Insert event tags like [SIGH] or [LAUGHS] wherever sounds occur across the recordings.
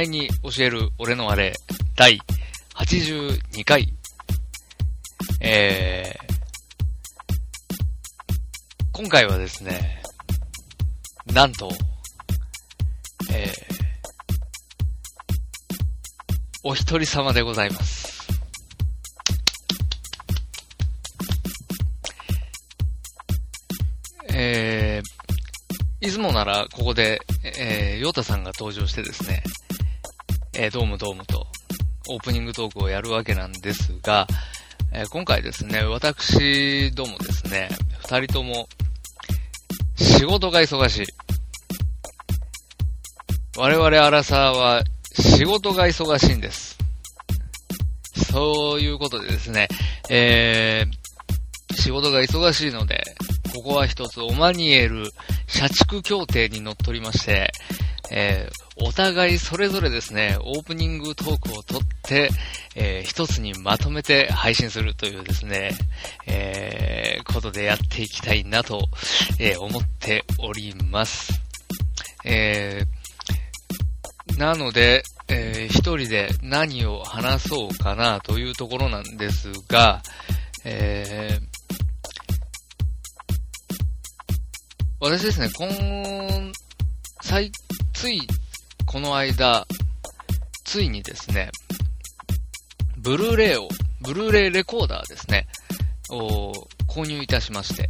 前に教える俺のあれ、第82回。えー、今回はですね、なんと、えー、お一人様でございます。えー、いつもならここで、えー、ヨータさんが登場してですね、えー、どうもどうもと、オープニングトークをやるわけなんですが、えー、今回ですね、私どもですね、二人とも、仕事が忙しい。我々アラサーは仕事が忙しいんです。そういうことでですね、えー、仕事が忙しいので、ここは一つオマニエル社畜協定にのっとりまして、え、お互いそれぞれですね、オープニングトークを取って、えー、一つにまとめて配信するというですね、えー、ことでやっていきたいなと、えー、思っております。えー、なので、えー、一人で何を話そうかなというところなんですが、えー、私ですね、今、最、つい、この間、ついにですね、ブルーレイを、ブルーレイレコーダーですね、を購入いたしまして、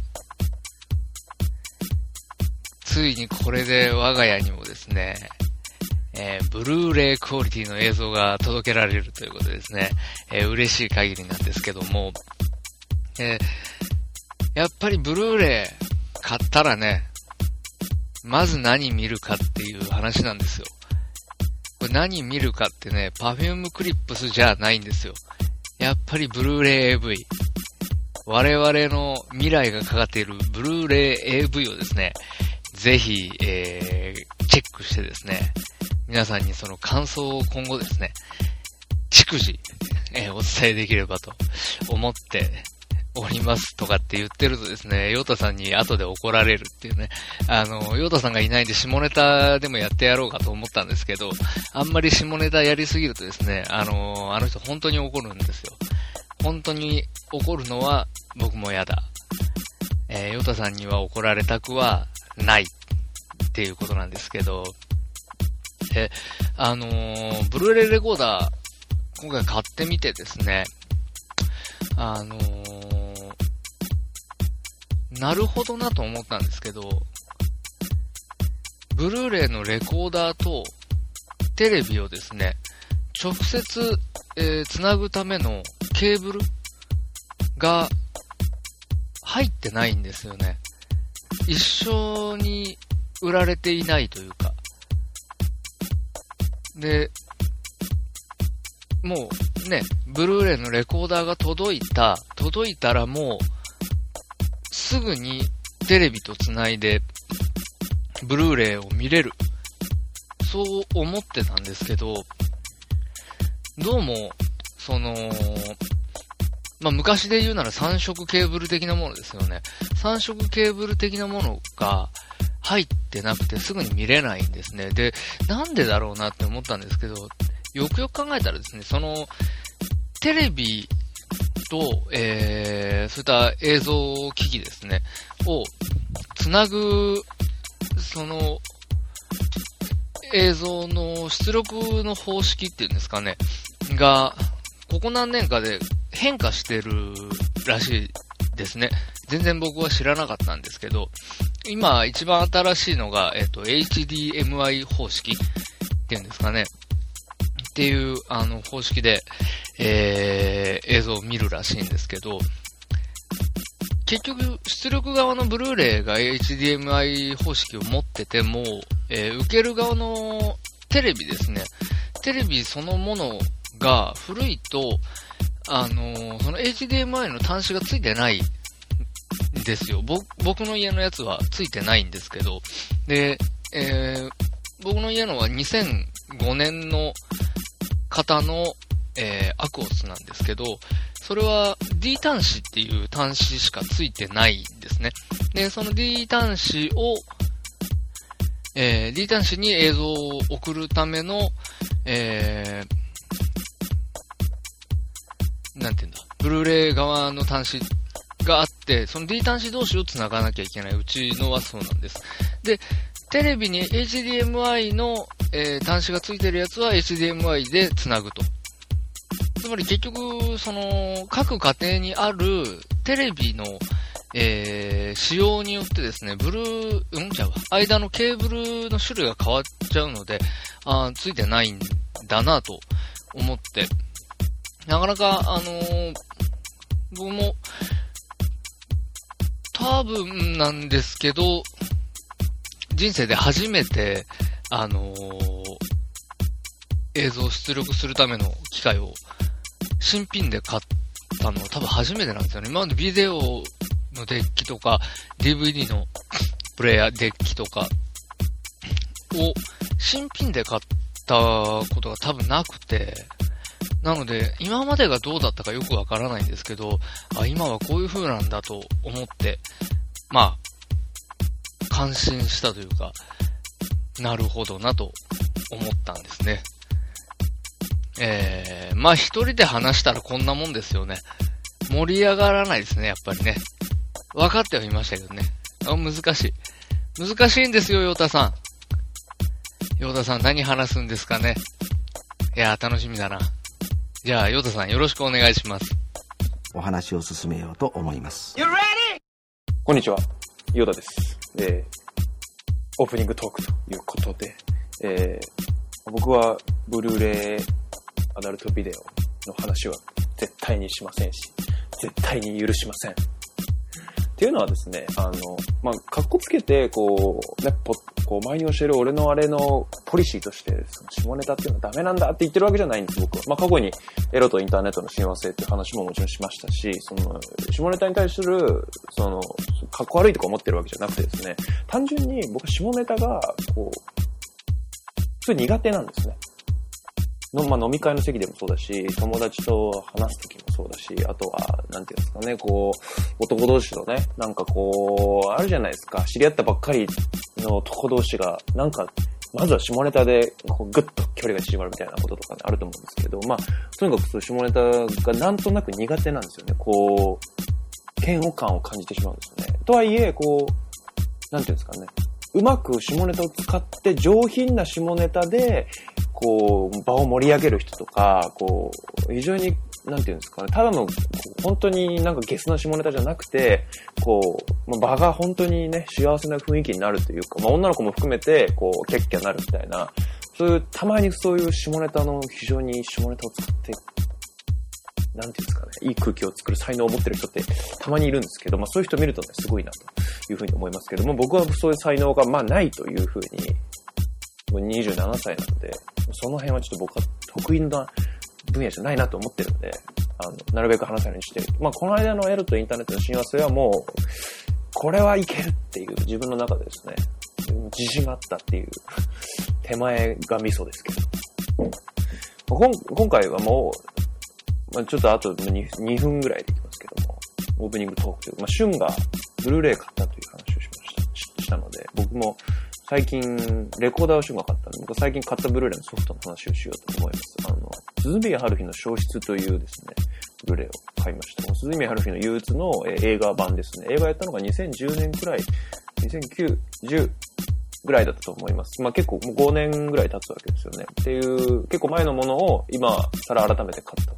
ついにこれで我が家にもですね、えー、ブルーレイクオリティの映像が届けられるということですね、えー、嬉しい限りなんですけども、えー、やっぱりブルーレイ買ったらね、まず何見るかっていう話なんですよ。これ何見るかってね、 Perfume Clips じゃないんですよ。やっぱりブルーレイ AV。我々の未来がかかっているブルーレイ AV をですね、ぜひ、えー、チェックしてですね、皆さんにその感想を今後ですね、逐次、えー、お伝えできればと思っておりますとかって言ってるとですね、ヨータさんに後で怒られるっていうね、あの、ヨータさんがいないんで下ネタでもやってやろうかと思ったんですけど、あんまり下ネタやりすぎるとですね、あの、あの人本当に怒るんですよ。本当に怒るのは僕も嫌だ。えー、ヨタさんには怒られたくはないっていうことなんですけど、で、あのー、ブルーレイレコーダー、今回買ってみてですね、あのー、なるほどなと思ったんですけど、ブルーレイのレコーダーとテレビをですね、直接、えー、つなぐためのケーブルが入ってないんですよね。一緒に売られていないというか。で、もうね、ブルーレイのレコーダーが届いた、届いたらもう、すぐにテレビと繋いで、ブルーレイを見れる。そう思ってたんですけど、どうも、その、まあ、昔で言うなら3色ケーブル的なものですよね。3色ケーブル的なものが入ってなくてすぐに見れないんですね。で、なんでだろうなって思ったんですけど、よくよく考えたらですね、その、テレビと、えー、そういった映像機器ですね、をつなぐ、その、映像の出力の方式っていうんですかね、が、ここ何年かで変化してるらしいですね。全然僕は知らなかったんですけど、今一番新しいのが、えっと、HDMI 方式っていうんですかね。っていう、あの、方式で、えー、映像を見るらしいんですけど、結局、出力側のブルーレイが HDMI 方式を持ってても、えー、受ける側のテレビですね。テレビそのものが古いと、あのー、その HDMI の端子がついてないんですよ。僕、の家のやつはついてないんですけど、で、えー、僕の家のは2005年の方のえー、アクオスなんですけど、それは D 端子っていう端子しかついてないんですね。で、その D 端子を、えー、D 端子に映像を送るための、えー、なんていうんだ、ブルーレイ側の端子があって、その D 端子同士を繋がなきゃいけない。うちのはそうなんです。で、テレビに HDMI の、えー、端子がついてるやつは HDMI で繋ぐと。つまり結局、その、各家庭にあるテレビの、えー、仕様によってですね、ブルー、うん？ちゃう。間のケーブルの種類が変わっちゃうので、あついてないんだなと思って、なかなか、あのー、僕も、多分なんですけど、人生で初めて、あのー、映像を出力するための機械を新品で買ったのは多分初めてなんですよね。今までビデオのデッキとか、DVD のプレイヤーデッキとかを新品で買ったことが多分なくて、なので、今までがどうだったかよくわからないんですけど、あ、今はこういう風なんだと思って、まあ、感心したというか、なるほどなと思ったんですね。えー、まあ一人で話したらこんなもんですよね。盛り上がらないですね、やっぱりね。分かってはいましたけどね。あ難しい。難しいんですよ、ヨータさん。ヨータさん何話すんですかね。いやー、楽しみだな。じゃあ、ヨータさんよろしくお願いします。お話を進めようと思います。こんにちは、ヨータです。えー、オープニングトークということで、えー、僕はブルーレイアダルトビデオの話は絶対にしませんし、絶対に許しません。っていうのはですね、あの、まあ、かっこつけて、こう、ね、ぽ、こう、前に教える俺のあれのポリシーとして、その下ネタっていうのはダメなんだって言ってるわけじゃないんです、僕は。まあ、過去にエロとインターネットの親和性っていう話ももちろんしましたし、その、下ネタに対する、その、かっこ悪いとか思ってるわけじゃなくてですね、単純に僕は下ネタが、こう、普通苦手なんですね。の、まあ、飲み会の席でもそうだし、友達と話す時もそうだし、あとは、なんていうんですかね、こう、男同士のね、なんかこう、あるじゃないですか、知り合ったばっかりの男同士が、なんか、まずは下ネタで、こう、ぐっと距離が縮まるみたいなこととかね、あると思うんですけど、まあ、とにかくそう、下ネタがなんとなく苦手なんですよね。こう、嫌悪感を感じてしまうんですよね。とはいえ、こう、なんていうんですかね、うまく下ネタを使って上品な下ネタで、こう、場を盛り上げる人とか、こう、非常に、なんていうんですかね、ただの、本当になんかゲスな下ネタじゃなくて、こう、まあ、場が本当にね、幸せな雰囲気になるというか、まあ、女の子も含めて、こう、キャッキャなるみたいな、そういう、たまにそういう下ネタの非常に下ネタを使って、なんていうんですかね、いい空気を作る才能を持ってる人ってたまにいるんですけど、まあそういう人見るとね、すごいなというふうに思いますけども、僕はそういう才能がまあないというふうに、27歳なので、その辺はちょっと僕は得意な分野じゃないなと思ってるんで、あの、なるべく話せるようにしてる。まあ、この間のエルとインターネットの親和性はもう、これはいけるっていう自分の中でですね、自信があったっていう手前がミソですけど。今今回はもう、まあ、ちょっとあと 2, 2分ぐらいでいきますけども、オープニングトークというか、まあ、シュンがブルーレイ買ったという話をしました、したので、僕も最近、レコーダーをしが買ったんで、僕最近買ったブルーレイのソフトの話をしようと思います。あの、鈴宮春日の消失というですね、ブルーレイを買いました。鈴宮春日の憂鬱の映画版ですね。映画やったのが2010年くらい、2009、10ぐらいだったと思います。まあ結構もう5年ぐらい経つわけですよね。っていう、結構前のものを今更改めて買ったと。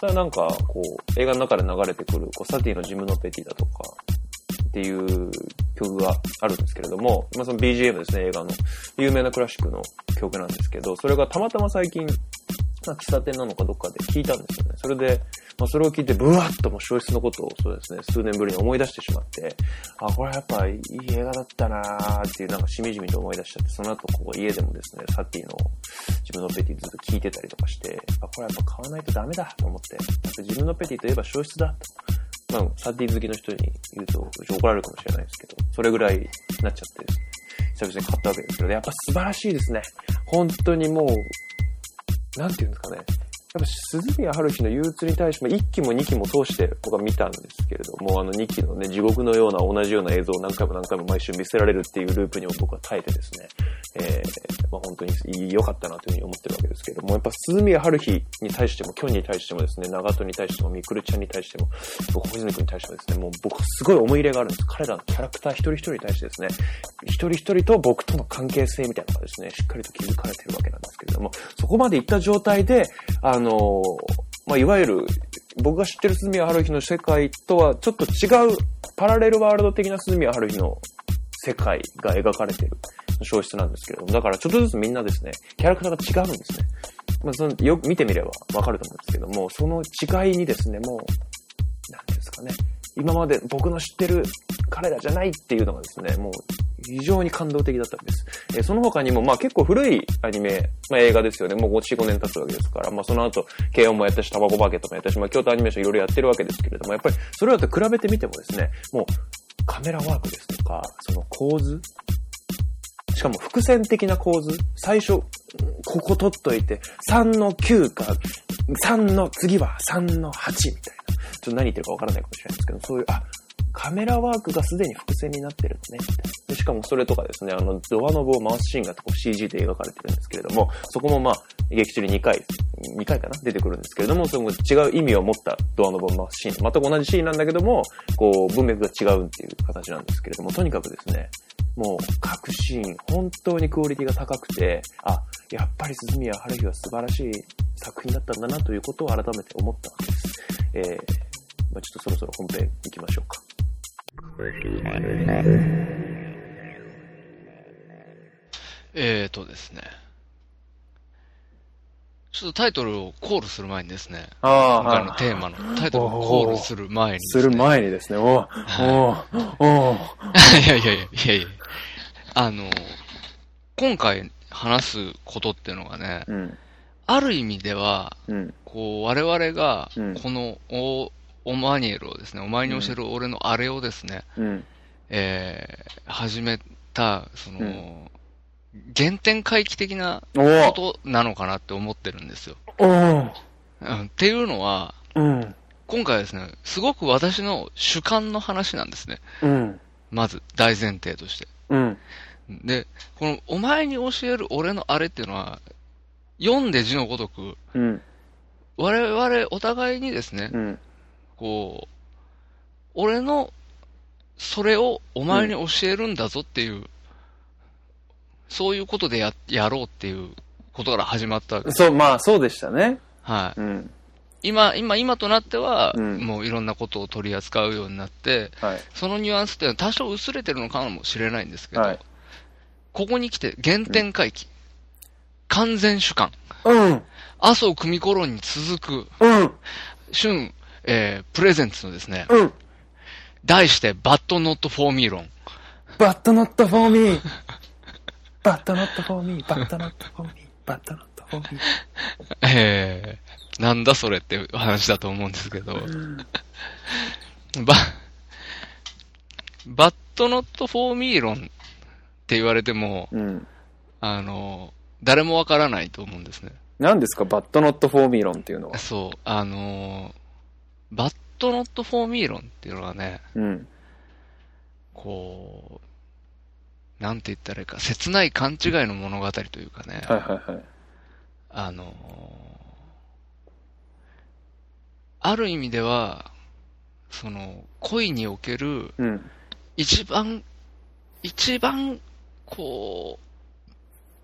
それはなんか、こう、映画の中で流れてくる、こう、サティのジムのペティだとか、っていう曲があるんですけれども、まあ、その BGM ですね、映画の。有名なクラシックの曲なんですけど、それがたまたま最近、まあ、喫茶店なのかどっかで聞いたんですよね。それで、まあ、それを聞いて、ブワッともう消失のことを、そうですね、数年ぶりに思い出してしまって、あ、これやっぱいい映画だったなーっていう、なんかしみじみと思い出しちゃって、その後、ここ家でもですね、サティの自分のペティずっと聞いてたりとかして、あ、これやっぱ買わないとダメだと思って、自分のペティといえば消失だと。まあ、サティ好きの人に言うと、怒られるかもしれないですけど、それぐらいになっちゃって、久々に買ったわけですけど、やっぱ素晴らしいですね。本当にもう、なんて言うんですかね。やっぱ鈴宮春日の憂鬱に対しても1期も2期も通して僕は見たんですけれども、あの2期のね、地獄のような同じような映像を何回も何回も毎週見せられるっていうループに僕は耐えてですね、えー、まあ本当に良かったなというふうに思ってるわけですけれども、やっぱ鈴宮春日に対しても、キョンに対してもですね、長門に対しても、みくるちゃんに対しても、僕、小泉君に対してもですね、もう僕すごい思い入れがあるんです。彼らのキャラクター一人一人に対してですね、一人一人と僕との関係性みたいなのがですね、しっかりと築かれてるわけなんですけれども、そこまでいった状態で、あののまあ、いわゆる、僕が知ってる鈴宮春日の世界とはちょっと違う、パラレルワールド的な鈴宮春日の世界が描かれてる小説なんですけれども、だからちょっとずつみんなですね、キャラクターが違うんですね。まあ、そのよく見てみればわかると思うんですけども、その違いにですね、もう、なんですかね、今まで僕の知ってる彼らじゃないっていうのがですね、もう非常に感動的だったんです。えーその他にも、まあ結構古いアニメ、まあ映画ですよね。もう5、4、5年経つわけですから、まあその後、慶音もやったし、タバコバケットもやったし、まあ京都アニメーションいろいろやってるわけですけれども、やっぱりそれらと比べてみてもですね、もうカメラワークですとか、その構図、しかも伏線的な構図、最初、ここ取っといて、3の9か、3の次は3の8みたいな。ちょっと何言ってるかわからないかもしれないですけど、そういう、あ、カメラワークがすでに伏線になってるんですね、でしかもそれとかですね、あの、ドアノブを回すシーンがこう CG で描かれてるんですけれども、そこもまあ、劇中に2回、2回かな？出てくるんですけれども、その違う意味を持ったドアノブを回すシーン、全く同じシーンなんだけども、こう、文脈が違うっていう形なんですけれども、とにかくですね、もう各シーン、本当にクオリティが高くて、あ、やっぱり鈴宮春日は素晴らしい作品だったんだなということを改めて思ったわけです。えー、まあ、ちょっとそろそろ本編行きましょうか。えーとですね。ちょっとタイトルをコールする前にですね、あ今回のテーマのタイトルをコールする前にですすね、る前にですね、おおおお [LAUGHS] いやいやいや、いやいや。あの、今回話すことっていうのがね、うん、ある意味では、うん、こう、我々がうん、このオ、オマニエルをですね、お前に教える俺のあれをですね、うん、えー、始めた、その、うん原点回帰的なお。ことなのかなって思ってるんですよ。お。うん、っていうのは、うん、今回はですね、すごく私の主観の話なんですね。うん、まず、大前提として。うん、で、この、お前に教える俺のあれっていうのは、読んで字のごとく、うん、我々お互いにですね、うん、こう、俺の、それをお前に教えるんだぞっていう、そういうことでや、やろうっていうことから始まったわけです。そう、まあそうでしたね。はい。うん、今、今、今となっては、うんもういろんなことを取り扱うようになって、はい、そのニュアンスっていうのは多少薄れてるのかもしれないんですけど、はいここに来て原点回帰、完全主観、うん、麻生久美子論に続く、うん、春、えー、プレゼンツのですね、うん、題して、バッドノットフォーミー論。バットノットフォーミー。But Not for Me、But Not for Me、But Not for Me。[LAUGHS] えー、なんだそれって話だと思うんですけど、バ、 But Not for Me 論って言われても、うん。あの、誰もわからないと思うんですね。何ですか、 But Not for Me 論っていうのは。そう、あの、バッド Not for Me 論っていうのはね、うん。こう、なんて言ったらいいか、切ない勘違いの物語というかね、はいはいはい。あの、ある意味では、その、恋におけるうん。一番、一番、こう、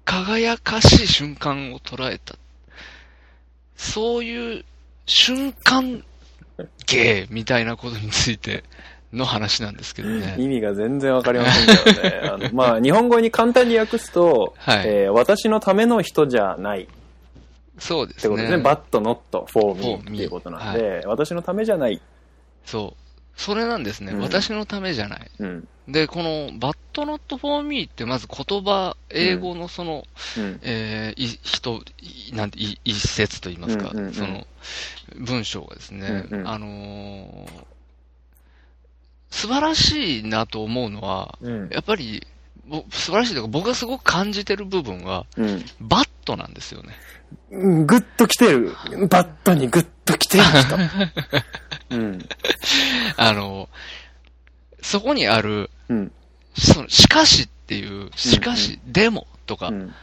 輝かしい瞬間を捉えた。そういう瞬間芸みたいなことについての話なんですけどね。[LAUGHS] 意味が全然わかりませんけどね。あの [LAUGHS] まあ、日本語に簡単に訳すと、はいえー私のための人じゃないっそうですね。てことですね。バットノットフォーミ for ー me っていうことなんで、私のためじゃない。そう。それなんですね。うん私のためじゃない。うん。で、この、バッドノットフォーミーってまず言葉、英語のその、うん。えー、い、人、いなんて、い一節と言いますか、うんうんうんその、文章がですね、うんうんあのー素晴らしいなと思うのは、うん。やっぱり、ぼ素晴らしいというか、僕がすごく感じてる部分は、うん。バットなんですよね。うんグッと来てる。バットにグッと来てる人。[LAUGHS] うん。あの、そこにある、うん。その、しかしっていう、しかし、でもとか、うん。うん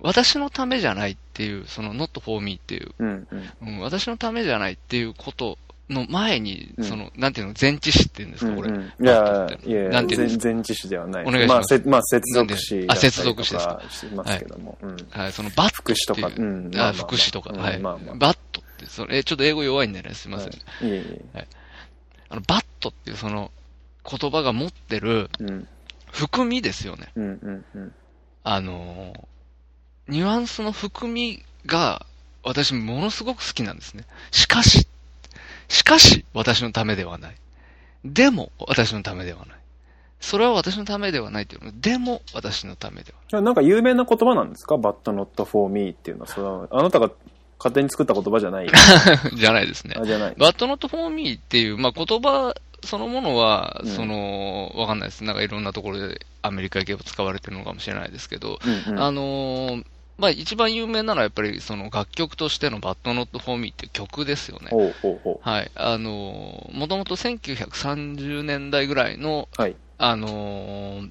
私のためじゃないっていう、その not for me っていう、うん。うん。うん、私のためじゃないっていうことの前に、うんその、なんていうの、前置詞って言うんですか、これ。いやいやなんていうんです全前置詞ではない。お願いしますまあ、接続詞あ接続詞ですか？ますけども。うん。はい、そのバット副詞とか、あ副詞とか、うんはい。バットって、それ、えちょっと英語弱いんでね、すいません。いえいえ。あの、バットっていうその、言葉が持ってるうん。含みですよね。あのーニュアンスの含みが、私ものすごく好きなんですね。しかし、しかし、私のためではない。でも、私のためではない。それは私のためではないっていうのでも、私のためではじゃあなんか有名な言葉なんですか？バットノットフォーミーっていうのは、それは、あなたが勝手に作った言葉じゃないない。[LAUGHS] じゃないですねあ、。じゃない。バットノットフォーミーっていう、まあ、言葉そのものは、うんその、わかんないです。なんかいろんなところでアメリカ行けば使われてるのかもしれないですけど、うんうんあのーまあ、一番有名なのはやっぱりその楽曲としてのバットノットフォーミーっていう曲ですよね。はい。あのー、もともと1930年代ぐらいの、う。はい。あのー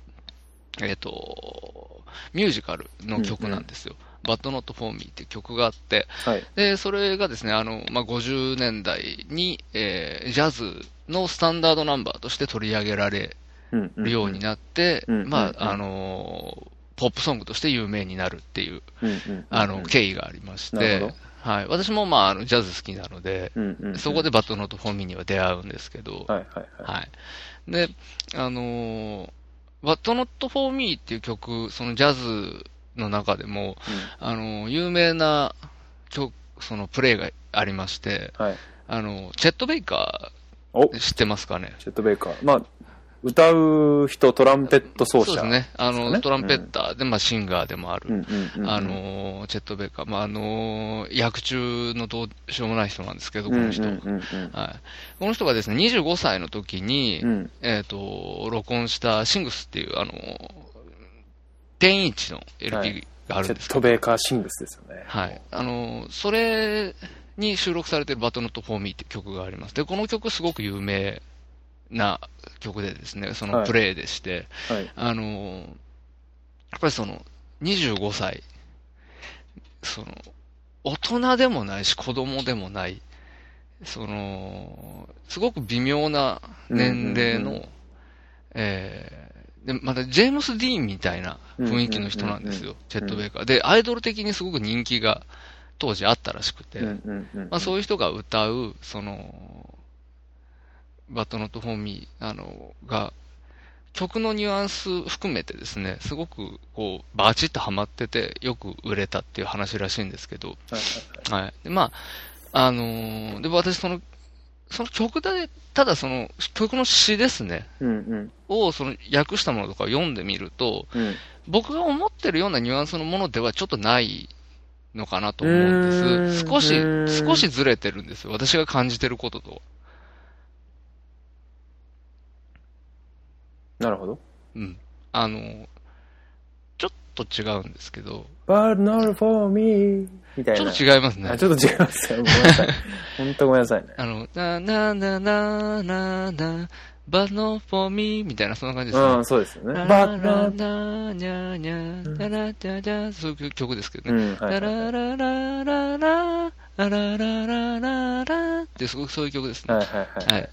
えっ、と、ミュージカルの曲なんですよ。バッドノットフォーミーって曲があって、はい。で、それがですね、あの、まあ、50年代に、えージャズのスタンダードナンバーとして取り上げられうんうんるようになって、うんまうんあ、あのーポップソングとして有名になるっていう、うんうんあの、経緯がありましてはい。私もまあ、あの、ジャズ好きなので、うんうんうんそこで But Not for Me には出会うんですけど、はいはいはい。はい。で、あのー、 But Not for Me っていう曲、そのジャズの中でも、あのー、有名な曲、そのプレイがありまして、はい。あのー、チェット・ベイカおー、知ってますかね？チェット・ベイカー。まあ、歌う人、トランペット奏者。そうですね。あの、トランペッターで、まあ、シンガーでもある。うんうんうんうん。あのー、チェット・ベイカー。まあ、あのー、役中のどうしようもない人なんですけど、うんうんこの人。うんうんはい。この人がですね、25歳の時に、うん。えっ、と、録音したシングスっていう、あの、10インチのは LP があるチェット・んですけど、ベイカー・シングスですよね。はい。あの、それに収録されてる But Not for Me っていう曲があります。で、この曲すごく有名な曲でですね、そはいのプレイでして、はい。あの、やっぱりその、25歳、その、大人でもないし子供でもない、その、すごく微妙な年齢の、うんうんうんえーで、またジェームス・ディーンみたいな雰囲気の人なんですうんよ、チェット・ベイカー。で、アイドル的にすごく人気が当時あったらしくて、うんうんうん。まあそういう人が歌う、その、 But Not for Me、あの、が、曲のニュアンス含めてですね、すごくこう、バチッとハマってて、よく売れたっていう話らしいんですけど、はい。で、まあ、あのーで、私その、その曲で、ただその、曲の詩ですね、うんうんをその訳したものとかを読んでみると、うん。僕が思ってるようなニュアンスのものではちょっとないのかなと思うんです。少し少しずれてるんですよ。私が感じてることと。なるほど。うん。あの、ちょっと違うんですけど、But not for me みたいな。ちょっと違いますねあ。ちょっと違いますよ。ごめんなさい。[LAUGHS] 本当ごめんなさいね。あの、な、な、な、な、な、な、but not for me みたいな、そんな感じですね。うん、そうですよね。ラ But ラ not ラニャニャ、ララニャニャ、そういう曲ですけどね。うん、はいラはいはい。ラララララ、ララララララってすごくそういう曲ですね。はいはいはい。はい。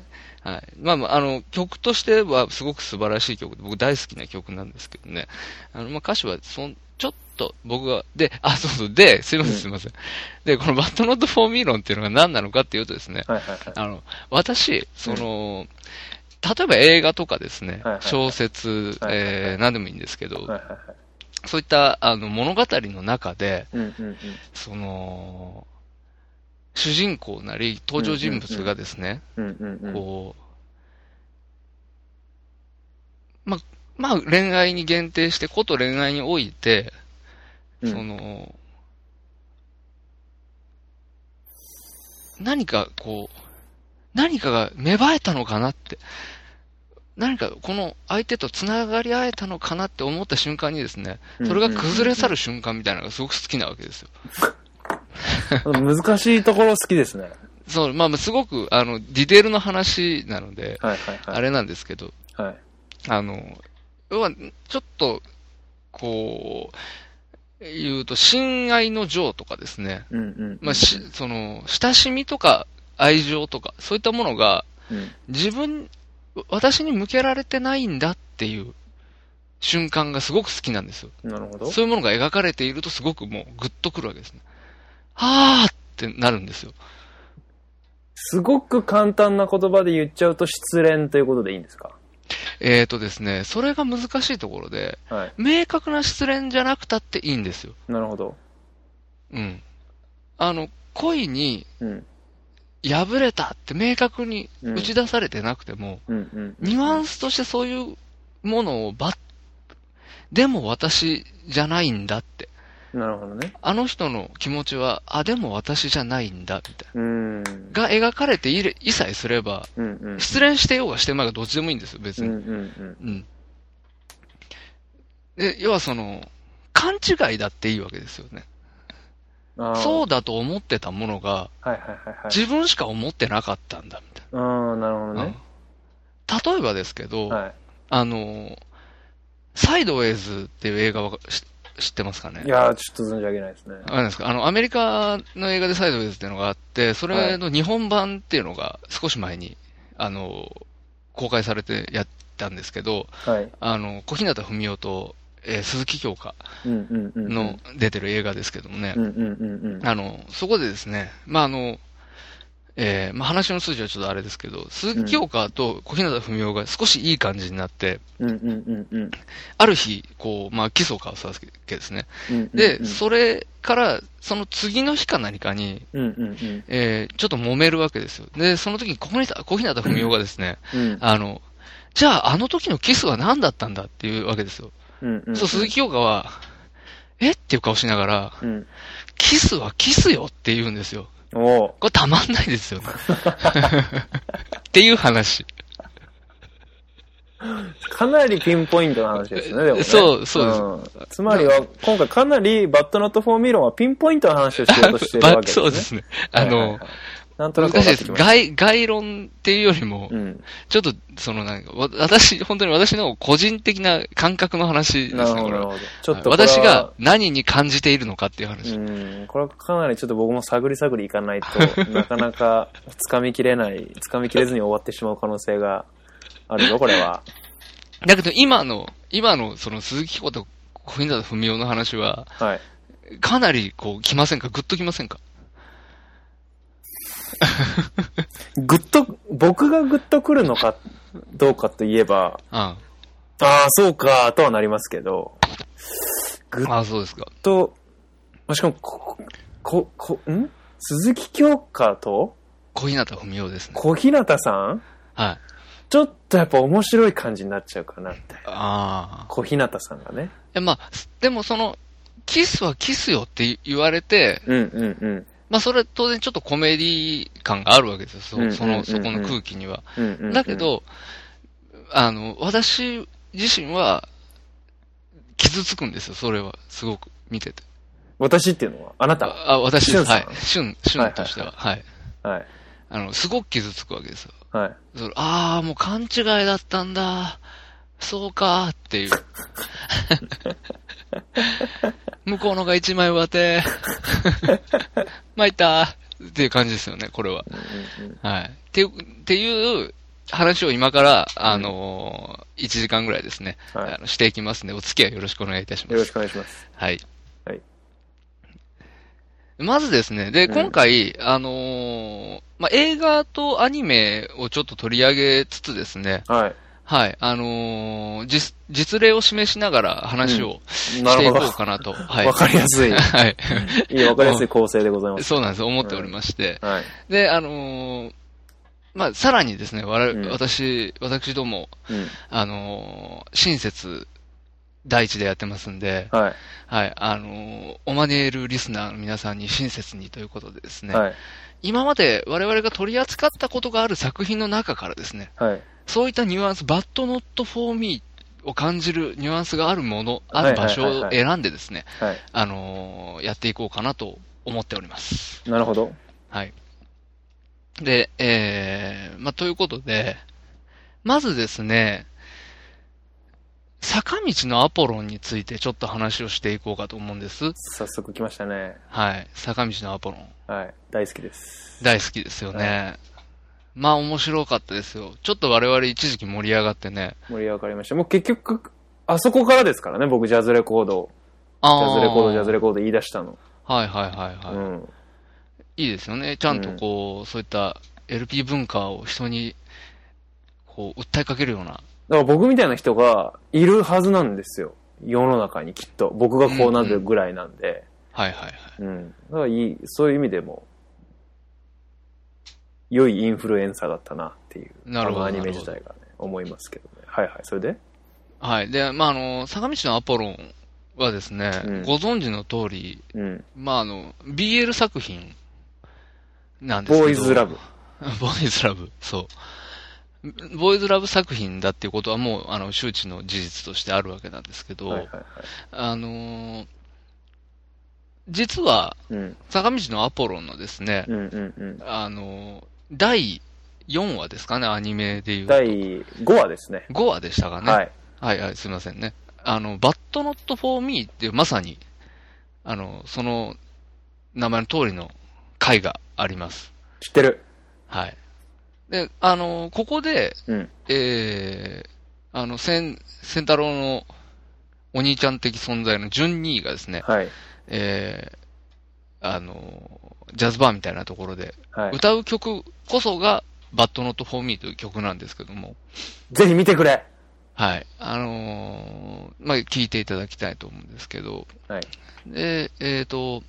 はい。まあまあ、あの、曲としてはすごく素晴らしい曲で、僕大好きな曲なんですけどね。あの、まあ歌詞は、そん、ちょっと僕が、で、あ、そうそう、で、すいませんうんすいません。で、このバッドノットフォーミー論っていうのが何なのかっていうとですね、はいはいはい。あの、私、その、例えば映画とかですね小説、えー、何でもいいんですけど。そういった、あの、物語の中で。その、主人公なり、登場人物がですね。こう、ま、まあ、恋愛に限定して、こと恋愛において、うんその、何かこう、何かが芽生えたのかなって。何かこの相手と繋がり合えたのかなって思った瞬間にですね、それが崩れ去る瞬間みたいなのがすごく好きなわけですよ。[LAUGHS] [LAUGHS] 難しいところ好きですね。そう、まあ、すごく、あの、ディテールの話なので、はいはいはい。あれなんですけど、はい。あの、要は、ちょっと、こう、言うと、親愛の情とかですね、うんうん。まあ、し、その、親しみとか愛情とか、そういったものが、うん。自分、私に向けられてないんだっていう瞬間がすごく好きなんですよ。なるほど。そういうものが描かれているとすごくもうグッとくるわけですね。はーってなるんですよ。すごく簡単な言葉で言っちゃうと失恋ということでいいんですか？えーとですね、それが難しいところで、はい。明確な失恋じゃなくたっていいんですよ。なるほど。うん。あの、恋にうん。破れたって明確に打ち出されてなくても、うんうん。ニュアンスとしてそういうものをばっ、でも私じゃないんだって。なるほどね。あの人の気持ちは、あ、でも私じゃないんだ、みたいうーん。な。が描かれていれいさえすれば、うんうん。失恋してようがしてまいがどっちでもいいんですよ、別に。うんうんうん。うん。で、要はその、勘違いだっていいわけですよね。そうだと思ってたものが、はいはいはいはい。自分しか思ってなかったんだ、みたいああ、なるほどな。ね。うん例えばですけど、はあの、サイドウェイズっていう映画は知知ってますかね？い。いやー、ちょっと存じ上げないですね。あれですか？あの、アメリカの映画でサイドウェイズっていうのがあって、それの日本版っていうのが少し前に、あの、公開されてやったんですけど、はい。あの、小日向文世と、えー鈴木京香。の出てる映画ですけどもね。あの、そこでですね、まあ、あの、えーまあ、話の筋はちょっとあれですけど、鈴木京香と小日向文世が少しいい感じになって、うんうんうんうん。ある日、こう、まあ、キスを交わすわけですね。うんうんうんで、それから、その次の日か何かに、うんうんうん。えーちょっと揉めるわけですよ。で、その時に小日向小日向文世がですね、うんあの、じゃああの時のキスは何だったんだっていうわけですよ。うんうん。そう、鈴木京香は、え？っていう顔しながら、うん。キスはキスよって言うんですよ。おーこれたまんないですよね。っていう話。かなりピンポイントな話ですね、でもね。そうそうです。つまりは、今回かなりバットナットフォーミロンはピンポイントな話をしようとしてるわけですね。[LAUGHS] そうですね。あのはいはいはい、なんとな難しいです。概、概論っていうよりもう、ん。ちょっと、そのなんか、わ私、本当に私の個人的な感覚の話ですね、なるほど。ちょっと私が、何に感じているのかっていう話。うん、これはかなりちょっと僕も探り探りいかないと [LAUGHS] なかなか掴みきれない、掴みきれずに終わってしまう可能性があるよ、これは。だけど今の、今のその鈴木彦と小日向文雄の話は、はい。かなりこう来ませんか？グッと来ませんか？ぐっと、僕がぐっと来るのかどうかといえば、あああ、そうか、とはなりますけど、ぐっあ、ああそうですか。と、まあしかも、こ、こ、こ、ん？鈴木京香と？小日向文雄ですね。小日向さん？はい。ちょっとやっぱ面白い感じになっちゃうかな、みたいな。ああ。小日向さんがね。え、まあ、でもその、キスはキスよって言われて、うんうんうん。まあそれ当然ちょっとコメディ感があるわけですよ。そその、そこの空気には。だけ、ど、あの、私自身は、傷つくんですよ、それは。すごく、見てて。私っていうのは、あなた？あ、あ私です。はい。シュン、シュンとしては。はい。はい。あの、すごく傷つくわけですよ。はい。それああ、もう勘違いだったんだ。そうかーっていう。[LAUGHS] [LAUGHS] 向こうのが一枚上手。参ったーっていう感じですよね、これは。うんうんはい。っていう、っていう話を今から、あのー、1時間ぐらいですね、はいあのしていきますので、お付き合いよろしくお願いいたします。よろしくお願いします。はい。はい。まずですね、で、うん今回、あのーまあ、映画とアニメをちょっと取り上げつつですね、はい。はい、あのー実、実例を示しながら話をしていこう。かなと。はい。わかりやすい。[LAUGHS] はい。いい、わかりやすい構成でございます。そうなんです、思っておりまして。はい。で、あのーまあ、さらにですね、わらうん私、私ども、うん。あのー親切第一でやってますんで、はい。はい、あのーおマネールリスナーの皆さんに親切にということでですね、はい。今まで我々が取り扱ったことがある作品の中からですね、はい。そういったニュアンス、バッドノットフォーミーを感じるニュアンスがあるもの、ある場所を選んでですね、はい。あのーやっていこうかなと思っております。なるほど。はい。で、えー、まあ、ということで、まずですね、坂道のアポロンについてちょっと話をしていこうかと思うんです。早速来ましたね。はい。坂道のアポロン。はい。大好きです。大好きですよね。まあ面白かったですよ。ちょっと我々一時期盛り上がってね。盛り上がりました。もう結局、あそこからですからね、僕ジャズレコード、ジあャズレコード、ジャズレレコード言い出したの。はいはいはいはい。うん。いいですよね。ちゃんとこう、そういった LP 文化を人に、こう、訴えかけるような。だから僕みたいな人がいるはずなんですよ。世の中にきっと。僕がこうなるぐらいなんで。はいはいはい。うん。だからいい、そういう意味でも、良いインフルエンサーだったなっていう。なるほどアニメ自体がね、思いますけどね。はいはい。それで？はい。で、まああの、坂道のアポロンはですね、うんご存知の通り、うん。まああの、BL 作品なんですけど。ボーイズラブ。[LAUGHS] ボーイズラブ、そう。ボーイズラブ作品だっていうことはもう、あの、周知の事実としてあるわけなんですけど、はいはいはい。あのー実は、うん。坂道のアポロンのですね、うんうんうん。あのー第4話ですかね、アニメでいうと。第5話ですね。5話でしたかね。はい。はいはい、すいませんね。あの、バッドノットフォーミーっていう、まさに、あの、その、名前の通りの回があります。知ってる。はい。で、あの、ここで、うん。えー、あの、千、千太郎のお兄ちゃん的存在の純兄がですね、はい。えー、あの、ジャズバーみたいなところで、はい。歌う曲こそが、バッドノットフォーミーという曲なんですけども、ぜひ見てくれはい。あのーまあ、聞いていただきたいと思うんですけど、はい。で、えっ、と、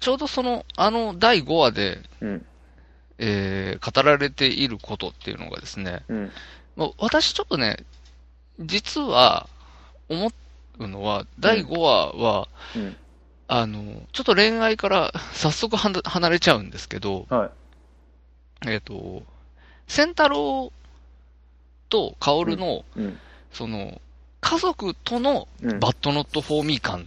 ちょうどその、あの第5話で、うん。えー語られていることっていうのがですね、うん。まあ私ちょっとね、実は思うのは、第5話は、うん。あの、ちょっと恋愛から [LAUGHS] 早速はな離れちゃうんですけど、はい。えっ、と、仙太郎と薫の、うん。その、家族とのうん。バッドノットフォーミー感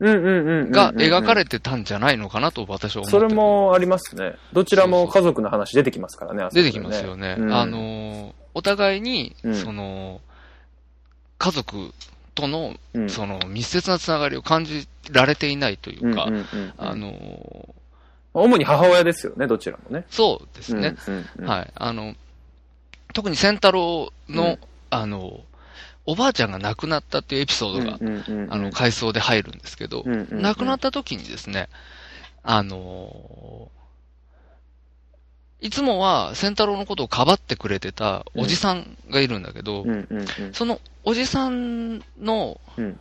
うんうんうんうん。が描かれてたんじゃないのかなと私は思ってそるれもありますね。どちらも家族の話出てきますからね。あそこで出てきますよね。うんあの、お互いに、うんその、家族との、うんその、密接なつながりを感じられていないというか、あの、主に母親ですよね、どちらもね。そうですね。はい。あの、特に仙太郎の、うんあの、おばあちゃんが亡くなったっていうエピソードが、あの、回想で入るんですけど、亡くなった時にですね、あのいつもは仙太郎のことをかばってくれてたおじさんがいるんだけど、うんうんうんそのおじさんのうん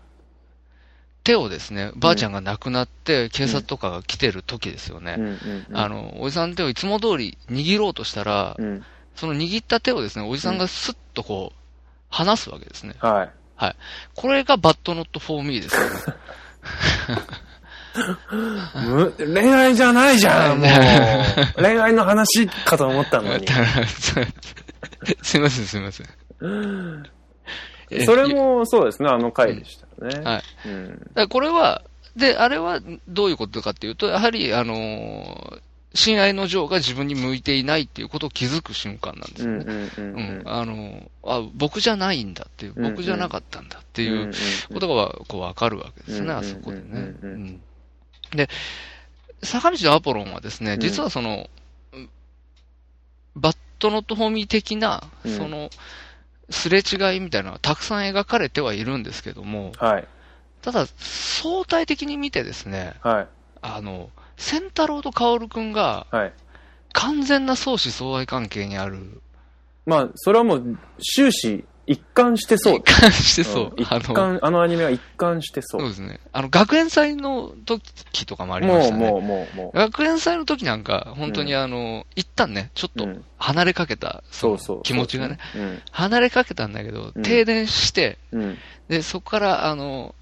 手をですね、ばあちゃんが亡くなって警察とかが来てる時ですよね。うんうんうんあの、おじさんの手をいつも通り握ろうとしたら、うんその握った手をですね、おじさんがスッとこう、離すわけですね。はい。これがバッドノットフォーミーですよね。[LAUGHS] む恋愛じゃないじゃん、もう。[LAUGHS] 恋愛の話かと思ったのに。[LAUGHS] すいません、すいません。え [LAUGHS] それもそうですね、あの回でしたよね。はい。うん。だこれは、で、あれはどういうことかっていうと、やはり、あのー親愛の情が自分に向いていないっていうことを気づく瞬間なんですよね。うんうんうんううんん。あのーあ、僕じゃないんだっていう、うんうん僕じゃなかったんだっていうんんんことがわこうわかるわけですね、うんあそこでね。うんうんうんうんで、坂道のアポロンはですね、うん実はその、うんバットフォーミー的な、うんその、すれ違いみたいなのがたくさん描かれてはいるんですけども、はい。ただ、相対的に見てですね、はい。あの、仙太郎と薫くんがはい。完全な相思相愛関係にある。まあ、それはもう終始一貫してそう一。貫してそう。ん一あの、貫、あのアニメは一貫してそ。そううですね。あの、学園祭の時とかもありましたね。もうもうもうも学園祭の時なんか、本当にあの、一旦ね、ちょっう。とうん離れかけた、のそうそう。気持ちがね、うん。離れかけたんだけどう、ん停電して、うん。で、そこから、あの、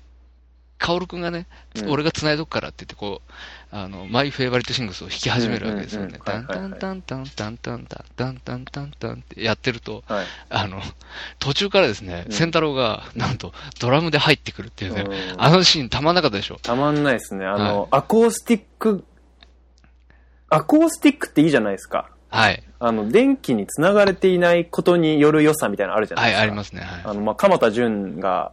カオルくんがね、うん俺が繋いどくからって言って、こう、あの、マイフェイバリットシングスを弾き始めるわけですよね。うんタンタンタンタンタンタンタンタンタンタンタンってやってると、はい。あの、途中からですね、うん仙太郎が、なんと、ドラムで入ってくるっていうね、うんあのシーンたまんなかったでしょ。たまんないですね。あの、はいアコースティック、アコースティックっていいじゃないですか。はい。あの、電気につながれていないことによる良さみたいなのあるじゃないはい、ですか。ありますね。はい。あの、まあ、鎌田純が、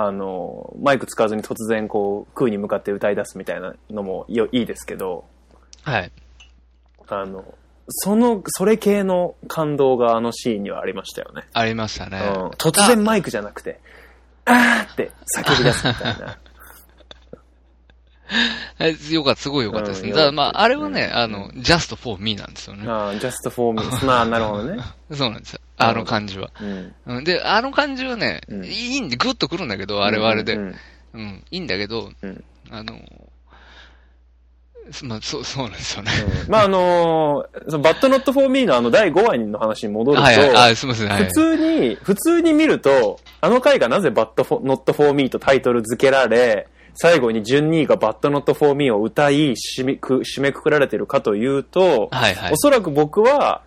あの、マイク使わずに突然こう、空に向かって歌い出すみたいなのもよいいですけど、はい。あの、その、それ系の感動があのシーンにはありましたよね。ありましたね。うん、突然マイクじゃなくて、あーって叫び出すみたいな。[LAUGHS] [LAUGHS] えよかった、すごいよかったですね。うんただまあ、あれはね、うんあの、just for me なんですよね。ああ、just for me. まあ、なるほどね。[LAUGHS] そうなんですよ。あの感じは。うん。うんで、あの感じはね、うんいいんで、グッとくるんだけど、あれはあれで。ううんん、いいんだけど、うんあの、まあ、そう、そうなんですよね。うんまあ、あのーその But Not for Me のあの第5話の話に戻ると、はいはい、あ、すみません、はい。普通に、普通に見ると、あの回がなぜ But Not for Me とタイトル付けられ、最後に順2がバッドノットフォーミーを歌い、締めく締めくくられてるかというと、はいはいお。そらく僕は、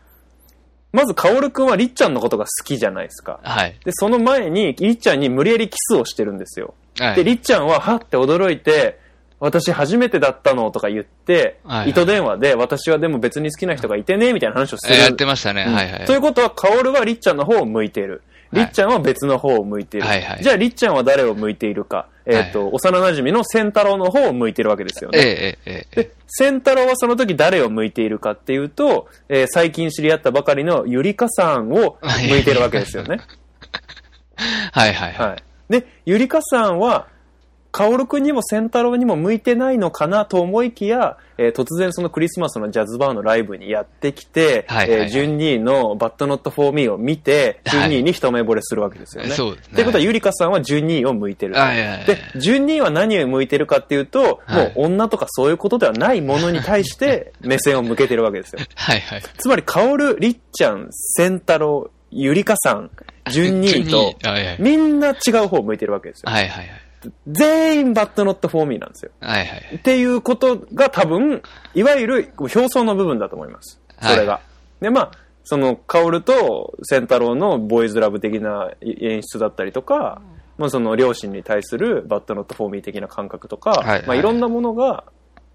まず、カオルくんはりっちゃんのことが好きじゃないですか。はい。で、その前に、りっちゃんに無理やりキスをしてるんですよ。で、はい。りっちゃんは、はって驚いて、私初めてだったのとか言って、はい糸電話で、私はでも別に好きな人がいてね、みたいな話をする。えやってましたね。うんはいはい。ということは、カオルはりっちゃんの方を向いている。りっちゃんは別の方を向いている。はいはいじゃあ、りっちゃんは誰を向いているか。えっ、と、幼馴染の仙太郎の方を向いてるわけですよね。ええええええで、仙太郎はその時誰を向いているかっていうと、えー最近知り合ったばかりのゆりかさんを向いてるわけですよね。はいはいはい。はい。で、ゆりかさんは、カオルくんにも仙太郎にも向いてないのかなと思いきや、えー突然そのクリスマスのジャズバーのライブにやってきて、はいはいはいえー順2のバッドノットフォーミーを見て、順はい2に一目惚れするわけですよね。そうですねってことは、ゆりかさんは順2を向いてる。はいはいはいで、順2は何を向いてるかっていうと、はいもう女とかそういうことではないものに対して [LAUGHS] 目線を向けてるわけですよ。はいはい。つまり、カオル、りっちゃん、仙太郎、ゆりかさん、順2と、はいはい。みんな違う方を向いてるわけですよ。はいはいはい。全員バッドノットフォーミーなんですよ。はいはい。っていうことが多分、いわゆる表層の部分だと思います。それが。はで、まあ、その、カオルと仙太郎のボーイズラブ的な演出だったりとか、まあその両親に対するバッドノットフォーミー的な感覚とか、はいはいまあいろんなものが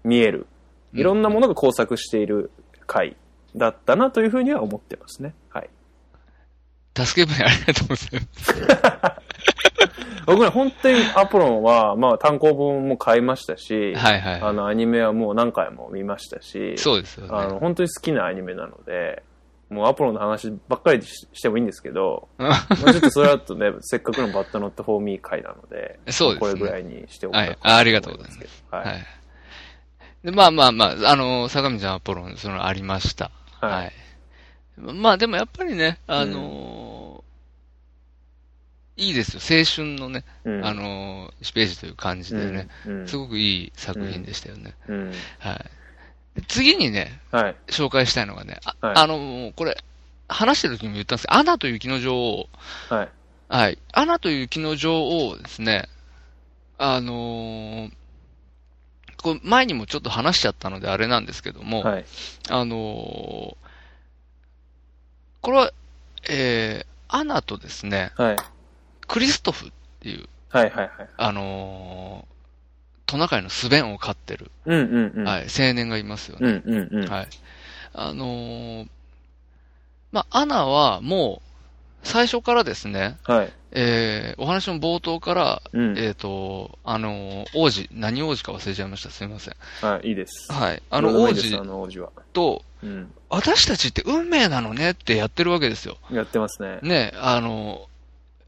見える。うんいろんなものが交錯している回だったなというふうには思ってますね。はい。助け舟ありがとうございます。[LAUGHS] 僕ね、本当にアポロンは、まあ単行本も買いましたし、はいはい。あの、アニメはもう何回も見ましたし、そうですよね。あの、本当に好きなアニメなので、もうアポロンの話ばっかりししてもいいんですけど、[LAUGHS] まあ、ちょっとそれだとね、せっかくのバッドノットフォーミー回なので、そうですねこれぐらいにしておくかなはいあありがとうございます。は。はいい。で、まあまあまあ、あの、坂道アポロン、その、ありました。はいはい。まあでもやっぱりね、あのーいいですよ。青春のね、うんあのー、1ページという感じでね、うんうんすごくいい作品でしたよね。うん。はい。で次にね、はい。紹介したいのがね、あ,、はいあの、これ、話してる時にも言ったんですけど、アナと雪の女王。はい。はい。アナと雪の女王ですね。あのーこれ前にもちょっと話しちゃったのであれなんですけども、はい。あのーこれは、えー、アナとですね、はい。クリストフっていう、はい。はい。はい。あのートナカイのスベンを飼ってる、うんうんうん。はい、青年がいますよね。うんうんうん。はい。あのーまあ、アナはもう、最初からですね、はい。えー、お話の冒頭から、うん。えっ、と、あのー王子、何王子か忘れちゃいました。すみません。はい、いいです。はい。あのうでもいいですあ子の王子は。と、うん。私たちって運命なのねってやってるわけですよ。やってますね。ね、あのー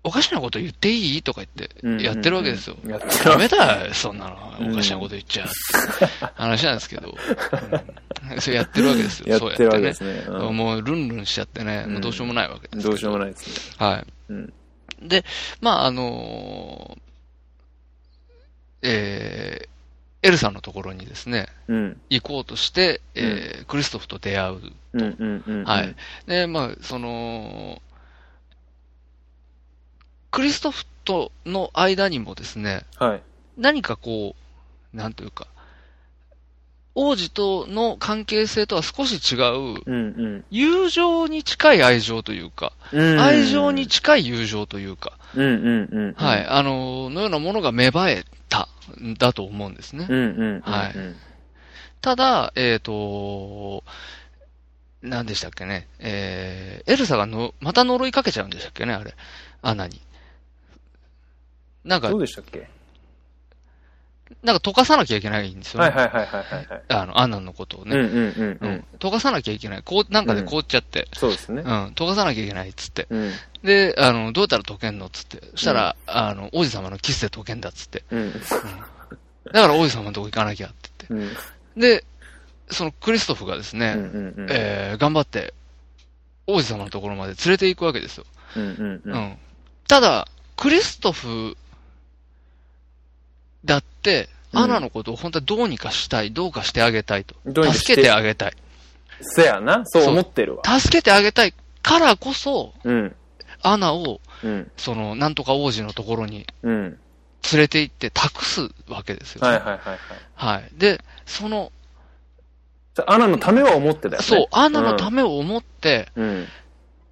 おかしなこと言っていい？とか言って、やってるわけですよ。うんうんうんダメだよ、そんなうんの。おかしなこと言っちゃう。話なんですけど。うんそれやってるわけですよ。やってるわけで [LAUGHS] そうやってね。うんもうルンルンしちゃってね、うんもうどうしようもないわけですけど。どうしようもないですね。はい。うん。で、まあ、あのーえー、エルさんのところにですね、うん。行こうとして、えークリストフと出会う。うんうんうん。はい。で、まあ、その、クリストフとの間にもですね、はい。何かこう、なんというか、王子との関係性とは少し違う、うん友情に近い愛情というか、うん。愛情に近い友情というか、うんうんうん。はい、。あの、のようなものが芽生えた、んだと思うんですね。うんうんうん。はいただ、えっ、と、何でしたっけね。えー、エルサがの、また呪いかけちゃうんでしたっけね、あれ。アナに。なんかど、うでしたっけ？なんか溶かさなきゃいけないんですよね。はいはいはいはいはいはい。あの、アナのことをね。うんうんうんううんん。溶かさなきゃいけない。こう、なんかで凍っちゃって。そうですねう。ん、溶かさなきゃいけないっつって。うん。で、あの、どうやったら溶けんのっつって。そしたら、あの、王子様のキスで溶けんだっつって。うん。だから王子様のとこ行かなきゃって言っうん。て。で、そのクリストフがですね、うんうんうん。えー、頑張って、王子様のところまで連れて行くわけですよ。うんうんう。うんん。ただ、クリストフだって、うんアナのことを本当はどうにかしたい、どうかしてあげたいと。どうにかして助けてあげたい。せやな。そう思ってるわ。助けてあげたいからこそ、うん。アナを、うん。その、なんとか王子のところにうん。連れて行って託すわけですよ、はいはいはいはい。はい。で、その、アナのためは思ってたよね。そう、アナのためを思って、うん。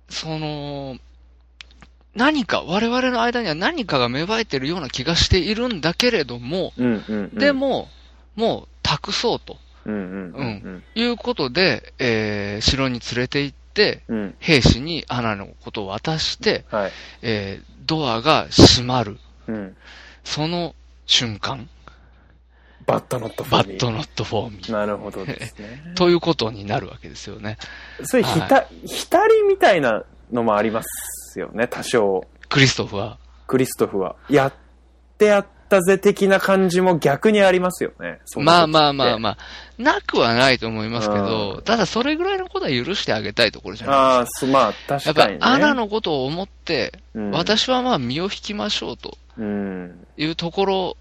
その、何か、我々の間には何かが芽生えてるような気がしているんだけれども、うんうんうん。で、も、もう託そうとうんうんうんいうことで、えー、城に連れて行って、うん。うん。兵士にアナのことを渡して、はい。えー、ドアが閉まる。うん。その瞬間、 But Not for Me But Not for Me。なるほどですね。[LAUGHS] ということになるわけですよね。それ、ひた、ひたりみたいなのもありますよね、多少。クリストフは。クリストフは。やってやったぜ的な感じも逆にありますよね。まあまあまあまあ、なくはないと思いますけうど、んただそれぐらいのことは許してあげたいところじゃないああ、すまあ、やっ確かにね。ぱアナのことを思って、うん、私はまあ身を引きましょうとうん。いうところ、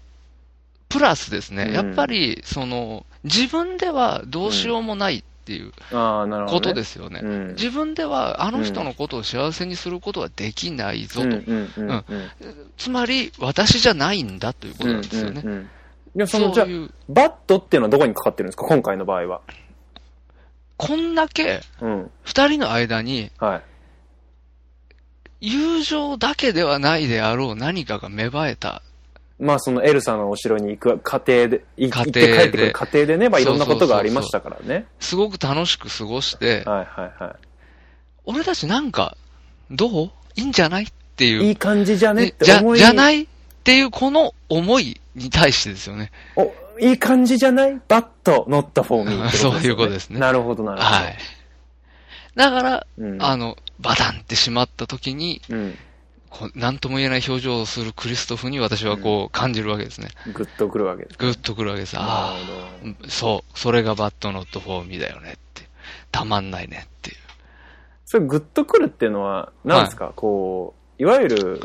プラスですね、うんやっぱり、その、自分ではどうしようもないっていう。ことですよね。うん。自分ではあの人のことを幸せにすることはできないぞと。つまり、私じゃないんだということなんですよね。うんうんうん。いや、その、じゃバットっていうのはどこにかかってるんですか？今回の場合は。こんだけうん。二人の間にはい。友情だけではないであろう何かが芽生えた。まあ、そのエルサのお城に行く過程で、行って帰ってくる過程でね、まあ、いろんなことがありましたからね。すごく楽しく過ごして、はいはいは俺たちなんか、どう？いいんじゃない？ってい。いう。いい感じじゃね？っねじゃ、て思い。じゃない？っていうこの思いに対してですよね。お、いい感じじゃない？ But, Not for Me。[LAUGHS] そういうことですねなるほどなるほど。はい。だから、うん。あの、バタンってしまった時に、うん。こうなんとも言えない表情をするクリストフに私はこう感じるわけですね。グッとくるわけです。グッとくるわけです。ああ、そう、それが But Not for Me だよねって。たまんないねっていう。それグッとくるっていうのは、何ですか、こう、いわゆる、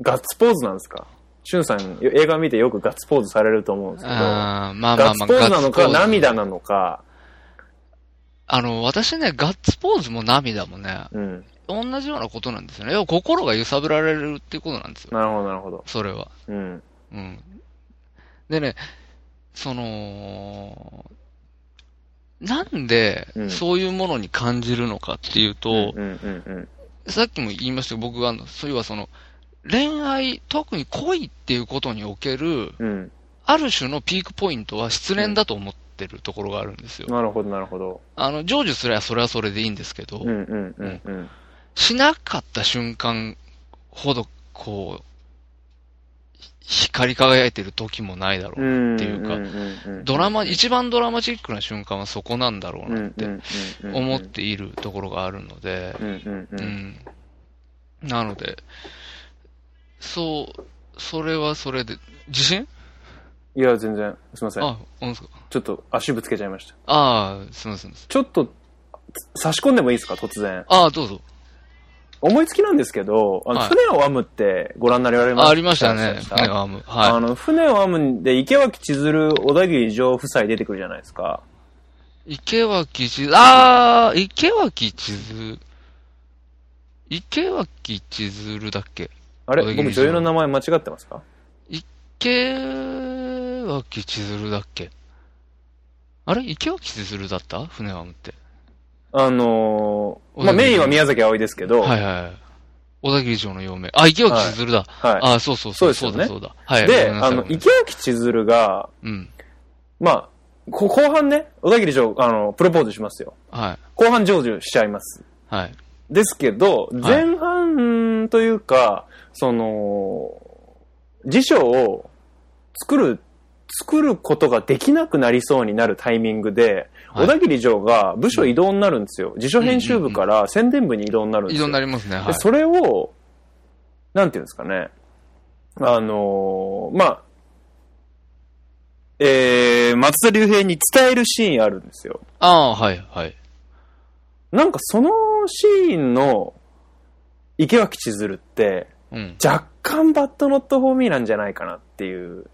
ガッツポーズなんですか？しゅんさん、映画見てよくガッツポーズされると思うんですけど、あーまあまあまあ、ガッツポーズなのか、涙なのか、あの、私ね、ガッツポーズも涙もね、うん。同じようなことなんですよね。要は心が揺さぶられるっていうことなんですよ。なるほど、なるほど。それは。うん。うん。でね、その、なんでうんそういうものに感じるのかっていうと、うんうんうんさっきも言いましたけど、僕はそういえばその、恋愛、特に恋っていうことにおける、うん。うん。ある種のピークポイントは失恋だと思ってるところがあるんですよ。なるほど、なるほど。あの、成就すればそれはそれでいいんですけど、うんうんうんうん。しなかった瞬間ほど、こう、ひ光り輝いてる時もないだろうなっていうか、かドラマ、一番ドラマチックな瞬間はそこなんだろうなってて思っているところがあるので。なので、そう、それはそれで、自信？いや、全然、すいません。あ、ほんですか？ちょっと足ぶつけちゃいました。ああ、すみません。ちょっと、差し込んでもいいですか、突然。ああ、どうぞ。思いつきなんですけど、あの、はい船を編むってご覧になられました？あ、ありましたね。船を編む。あはの、船を編むんで、池脇千鶴、小田切城夫妻出てくるじゃないですか。い。池脇千鶴、ああ、池脇千鶴？池脇千鶴だっけ？あれ？小田切僕女優の名前間違ってますか？池脇千鶴だっけ？あれ？池脇千鶴だった？船はむって。あのー、まあ、メインは宮崎葵ですけど、はいはい。小田切城の嫁。あ、池脇千鶴だ。はいあ、そうそうそう。そうですよねそうだ、そうだ。はい。で、あの、池脇千鶴が、うん。まあ、こ後半ね、小田切城、あの、プロポーズしますよ。はい。後半成就しちゃいます。はい。ですけど、前半というか、その、辞書を作る、作ることができなくなりそうになるタイミングで、はい小田切城が部署移動になるんですよ。辞書編集部から宣伝部に移動になるんですよ。移動になりますね。はい。でそれを、なんていうんですかね。あのーまあ、えー、松田龍平に伝えるシーンあるんですよ。ああ、はい、はい。なんかそのシーンの池脇千鶴って、うん。若干バッドノットフォーミーなんじゃないかなっていう。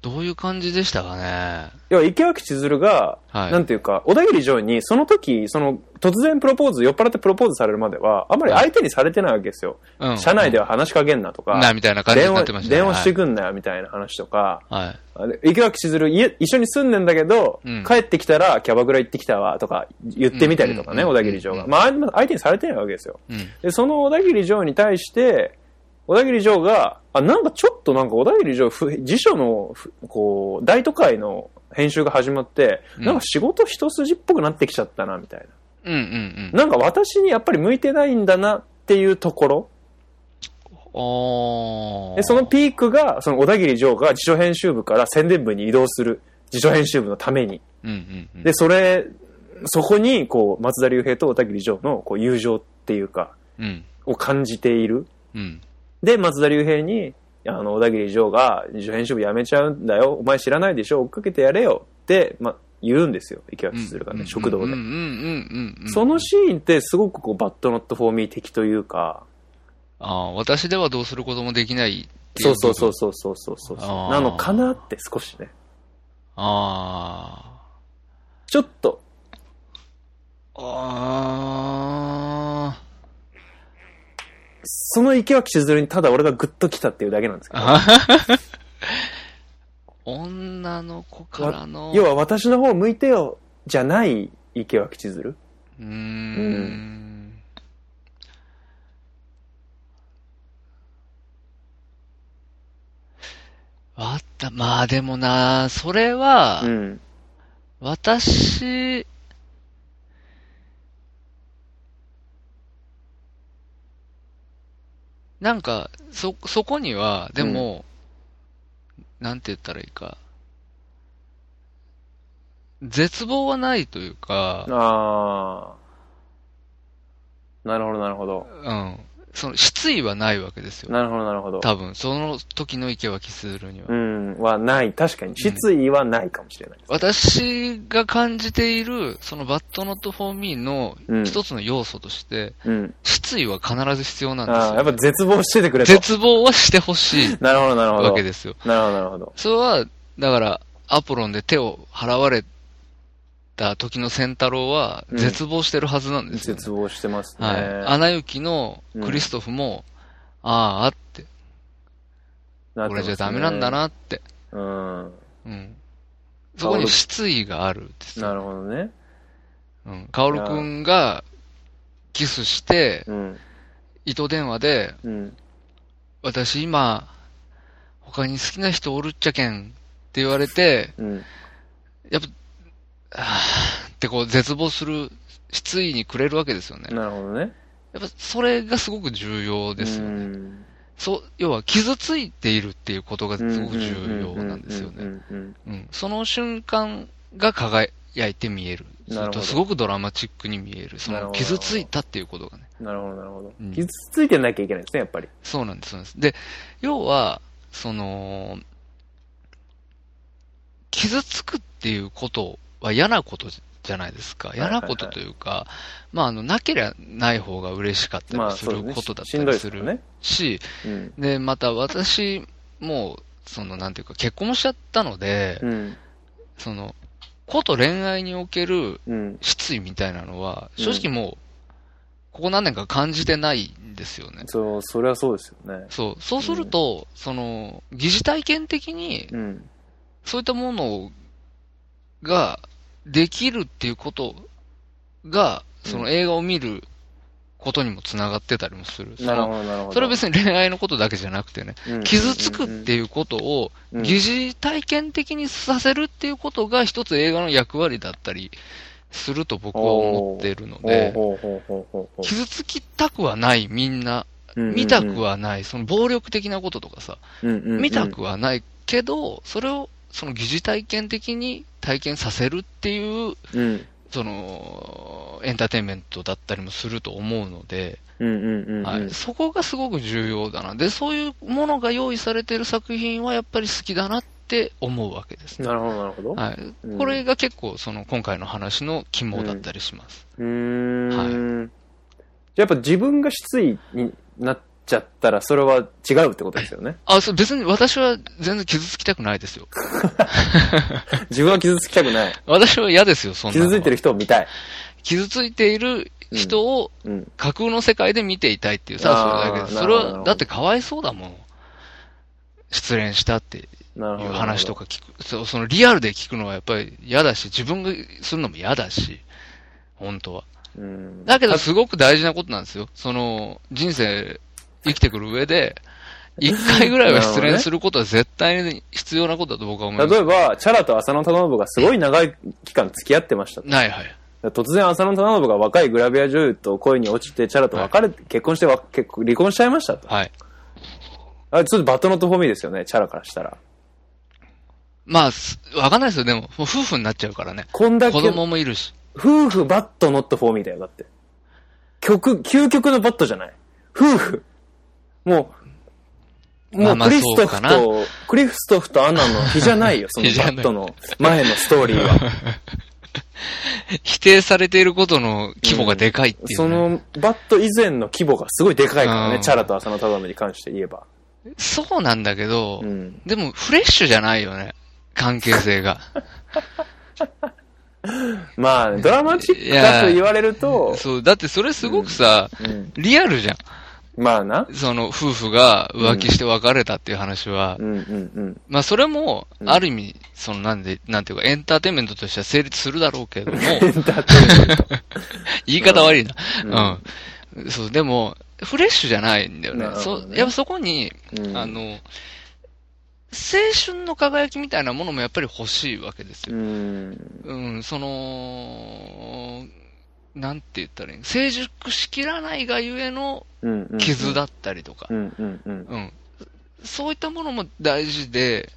どういう感じでしたかね？要は池脇千鶴が、はいなんていうか、小田切城にその時、その突然プロポーズ、酔っ払ってプロポーズされるまでは、あんまり相手にされてないわけですよ。うん。社内では話しかけんなとか、な、みたいな感じに電話なってましたね。電話してくんなよみたいな話とか、はい。池脇千鶴家、一緒に住んでんだけど、うん帰ってきたらキャバクラ行ってきたわとか言ってみたりとかね、うん小田切城が。うんまあ、相手にされてないわけですよ。うん。で、その小田切城に対して、小田切城が、あ、なんかちょっとなんか小田切城、ふ辞書のふ、こう、大都会の編集が始まって、うんなんか仕事一筋っぽくなってきちゃったな、みたいうんうんな。なんか私にやっぱり向いてないんだなっていうところ。で、そのピークが、その小田切城が辞書編集部から宣伝部に移動する。辞書編集部のために。うんうんうん。で、それ、そこに、こう、松田龍平と小田切城の、こう、友情っていうか、うん。を感じている。うん。で、松田龍平に、あの、小田切城が、編集部辞めちゃうんだよ。お前知らないでしょ追っかけてやれよ。って、ま、言うんですよ。池脇千鶴がね、食堂で。そのシーンってすごくこう、バッドノットフォーミー的というか、ああ、私ではどうすることもできないそうそうそう。そうそうそうそうなのかなって少しね。あちょっと、あ。あその池脇千鶴にただ俺がグッと来たっていうだけなんですけど。あ。女の子からの。要は私の方向いてよ、じゃない池脇千鶴。うーん。あった。まあでもな、それは、うん。私、なんか、そ、そこには、でも、なんて言ったらいいか、絶望はないというか、ああ。なるほど、なるほど。うん。その、失意はないわけですよ。なるほど、なるほど。多分、その時の池脇るには。うん、はない。確かに、失意はないかもしれないです。私が感じている、そのバッドノットフォーミーのうん一つの要素として、うん。失意は必ず必要なんですよ。ああ、やっぱ絶望しててくれと。絶望はしてほしい [LAUGHS] なるほど、なるほど。わけですよ。なるほど、なるほど。それは、だから、アポロンで手を払われた時の仙太郎は、うん絶望してるはずなんですよ、ね絶望してますね。はい。アナ雪のクリストフも、ああ、あって、これじゃダメなんだ。なって。うん。うん。そこに失意があるんですよ。なるほどね。うん。カオルくんが、キスして、うん。糸電話で、うん。私今、他に好きな人おるっちゃけんって言われて、うん。やっぱ、ってこう絶望する失意にくれるわけですよね。なるほどね。やっぱそれがすごく重要ですようね。んそう、要は傷ついているっていうことがすごく重要なんですよね。その瞬間が輝いて見える。すなるほどるとすごくドラマチックに見える。その傷ついたっていうことがね。なるほど、なるほどうん。傷ついてなきゃいけないですね、やっぱり。そうなんです、そうなんです。で、要は、その、傷つくっていうことは嫌なことじゃないですか。嫌なことというか、まあ、あの、なければない方が嬉しかったまあ、りすることだっしたりする。し、うん。で、また私も、その、なんていうか、結婚もしちゃったので、うん。その、こと恋愛におけるうん。失意みたいなのは、うん正直もう、ここ何年か感じてないんですよね。そう、それはそうですよね。そう。そうすると、その、疑似体験的に、うん。そういったものができるっていうことが、その映画を見ることにもつながってたりもする。なるほど、なるほど。それは別に恋愛のことだけじゃなくてね、うん傷つくっていうことをうん疑似体験的にさせるっていうことが一つ映画の役割だったりすると僕は思ってるので、傷つきたくはないみんな、見たくはない、その暴力的なこととかさ、見たくはないけど、それをその疑似体験的に体験させるっていう、うん。その、エンターテインメントだったりもすると思うので、そこがすごく重要だな。で、そういうものが用意されている作品はやっぱり好きだなって思うわけですね。なるほど、なるほど。はい。うんこれが結構その今回の話の肝だったりします。うーん。じゃあやっぱ自分が失意になっちゃったら、それは違うってことですよね。あ、そう、別に私は全然傷つきたくないですよ。[LAUGHS] 自分は傷つきたくない。[LAUGHS] 私は嫌ですよ、そんな傷ついてる人を見たい。傷ついている人をうん。架空の世界で見ていたいっていうさ、あーそれだけそれは、だってかわいそうだもん。失恋したってい。う話とか聞く。そうそのリアルで聞くのはやっぱり嫌だし、自分がするのも嫌だし、本当は。うん。だけどすごく大事なことなんですよ。その、人生生きてくる上で、一回ぐらいは失恋することは絶対に必要なことだと僕は思います。[LAUGHS] 例えば、チャラと浅野忠信がすごい長い期間付き合ってましたと。ないはい。突然浅野忠信が若いグラビア女優と恋に落ちて、チャラと別れて、結婚してわ結婚離婚しちゃいましたと。はい。あれ、ちょっとバットノットフォーミーですよね、チャラからしたら。まあ、すわかんないですよ。でも、夫婦になっちゃうからね。こんだけ子、供もいるし。夫婦 But Not for Me だよ、だって。曲、究極の But じゃない。夫婦。もう、もうクリストフと、クリストフとアナの日じゃないよ、その But の前のストーリーは。否定されていることの規模がでかいっていう、ねその But 以前の規模がすごいでかいからね、うんチャラと浅野忠信に関して言えば。そうなんだけど、うん。でもフレッシュじゃないよね。関係性が。[LAUGHS] まあ、ドラマチックだと言われると、そう、だってそれすごくさ、うん、リアルじゃん。まあな。その夫婦が浮気して別れたっていう話は。うんうんうん。まあそれも、うんある意味、そのなんで、なんていうか、エンターテインメントとしては成立するだろうけども、エンターテインメント。言い方悪いな。うんうん。そう、でも、フレッシュじゃないんだよね。そう、やっぱそこに、うんあの、青春の輝きみたいなものもやっぱり欲しいわけですうよ。ん。うん、その、なんて言ったらいいの？成熟しきらないがゆえの。傷だったりとか。そういったものも大事で。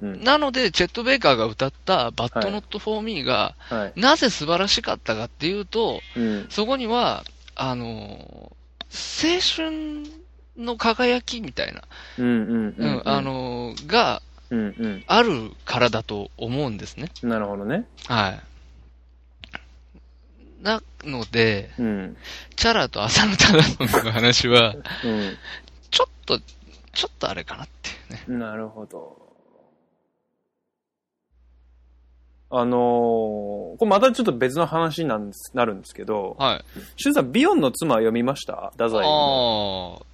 なので、チェット・ベイカーが歌った But Not for Me が、はい。なぜ素晴らしかったかっていうと、うん。そこには、あの、青春の輝きみたいな。あ、の、が。あるからだと思うんですね。なるほどね。はい。なので、うん。チャラと浅野忠信の話は、うちょっと、ちょっとあれかなっていうね。ん。なるほど。あのーこれまたちょっと別の話になんですなるんですけど、はい。シュンさん、ビヨンの妻は読みました？太宰の。ああ、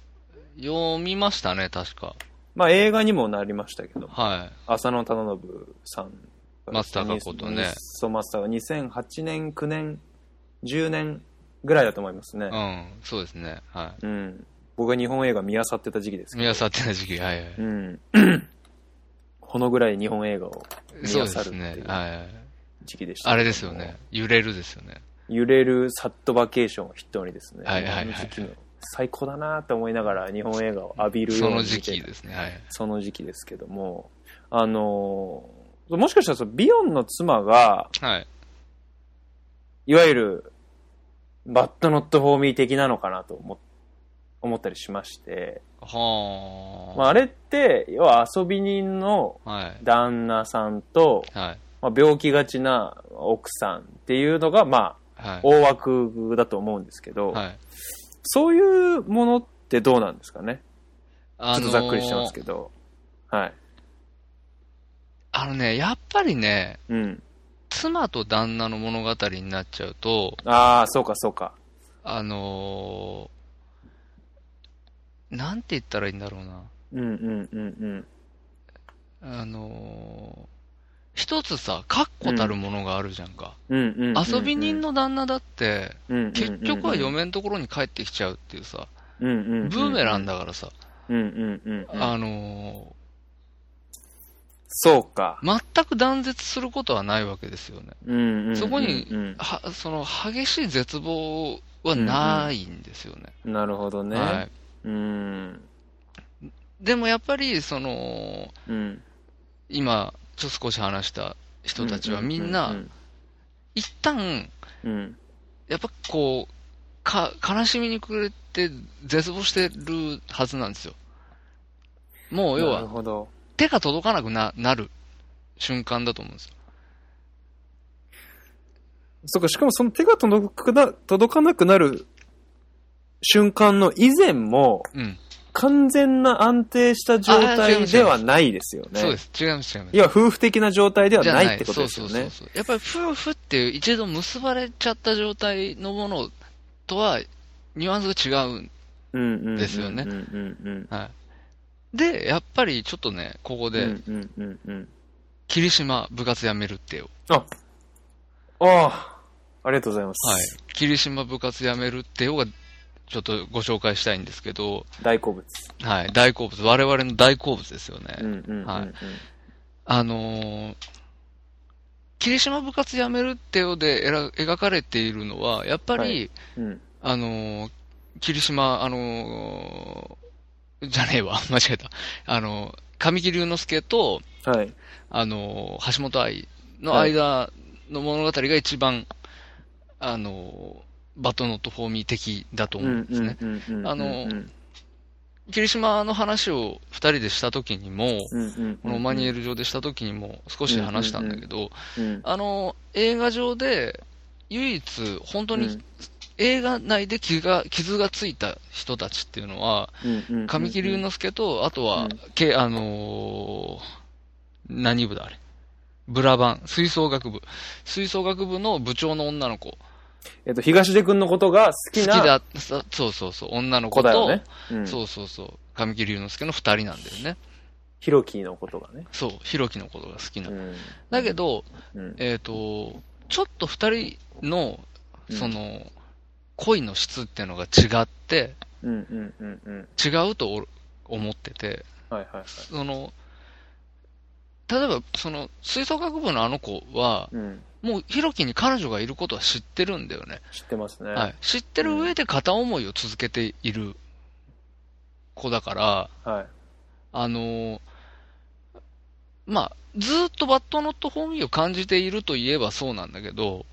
読みましたね、確か。まあ映画にもなりましたけど、はい。浅野忠信さん。松たか子とねそう、松たか2008年、9年、10年ぐらいだと思いますねう。ん、そうですね。はうん。僕が日本映画見漁ってた時期ですい。けど。宮沢ってな時期、はいはい。うん。[LAUGHS] このぐらい日本映画を見そうるってね。うはいはい。時期でした。あれですよね。。揺れるですよね。揺れるサットバケーションを筆頭にですね。はいはいはいあの時期の最高だなって思いながら日本映画を浴びるよそうの時期ですね。はい。その時期ですけども、あのーもしかしたらそのビヨンの妻が、はい。いわゆる、バッドノットフォーミー的なのかなと思思ったりしまして、はあ。まあ、あれって、要は遊び人のはい。旦那さんと、はい。まあ、病気がちな奥さんっていうのが、まあ、はい。大枠だと思うんですけど、はい。そういうものってどうなんですかね？あちょっとざっくりしてますけど。はい。あのね、やっぱりね、うん。妻と旦那の物語になっちゃうと、ああ、そうかそうか。あのー、なんて言ったらいいんだろうな。うんうんうんあのー、一つさ、確固たるものがあるじゃんか。うん。うんうんうんうん。遊び人の旦那だって、うんうんうんうん、結局は嫁のところに帰ってきちゃうっていうさ、うんうんうんうん、ブーメランだからさ、うんうんうんうん。あのそうか。ー、全く断絶することはないわけですよね。うんうんうんうん。そこには、その激しい絶望はないんですよね。なるほどね。はい。うん。でもやっぱり、その、うん。今、ちょっと少し話した人たちはみんな、一旦、うん。やっぱこう、か、悲しみにくれて絶望してるはずなんですよ。もう要なるは、ほど。手が届かなくな、なる瞬間だと思うんですよ。そっか、しかもその手が届くな、届かなくなる瞬間の以前も、うん。完全な安定した状態ではないですよね。そうです。違います、違います。要は夫婦的な状態ではないってことですよね。そうそうそう。やっぱり夫婦っていう一度結ばれちゃった状態のものとは、ニュアンスが違うん。ですよねうんうんうん。はい。で、やっぱりちょっとね、ここで、うんうんうんうん。霧島部活やめるってよ。あ、ああ、ありがとうございます。はい。霧島部活やめるってよが、ちょっとご紹介したいんですけど、大好物。はい。大好物。我々の大好物ですよね。うんうんうんうん。はいあのー、霧島部活やめるってよで描かれているのは、やっぱり、はいうん。あのー、霧島、あのー、じゃねえわ、[LAUGHS] 間違えた。あのー、神木隆之介と、はい。あのー、橋本愛の間の物語が一番、あのー、バトノットフォーミー的だと思うんですね。あの霧島の話を二人でした時にも、このマニュエル上でした時にも少し話したんだけど、うん、あの、映画上で唯一本当にうん映画内で傷が、傷がついた人たちっていうのは、神木隆之介と、あとは、うんけ、あのー何部だあれ？ブラバン、吹奏楽部。吹奏楽部の部長の女の子。えっと、東出くんのことが好きな好きだ、さそうそうそう、女の子と、ね。うん。そうそうそう、神木隆之介の二人なんだよね。ヒロキのことがね。そう、ひろきのことが好きな。うん。だけど、うん。えっ、と、ちょっと二人の、その、恋の質っていうのが違って、うんうんうんうん。違うとお思ってて、はいはいはい。その、例えば、その、吹奏楽部のあの子は、うん。もう、ひろきに彼女がいることは知ってるんだよね。知ってますね。はい。知ってる上で片思いを続けている子だから、はい。あのーまあ、ずーっとバットノットフォーミーを感じているといえばそうなんだけど、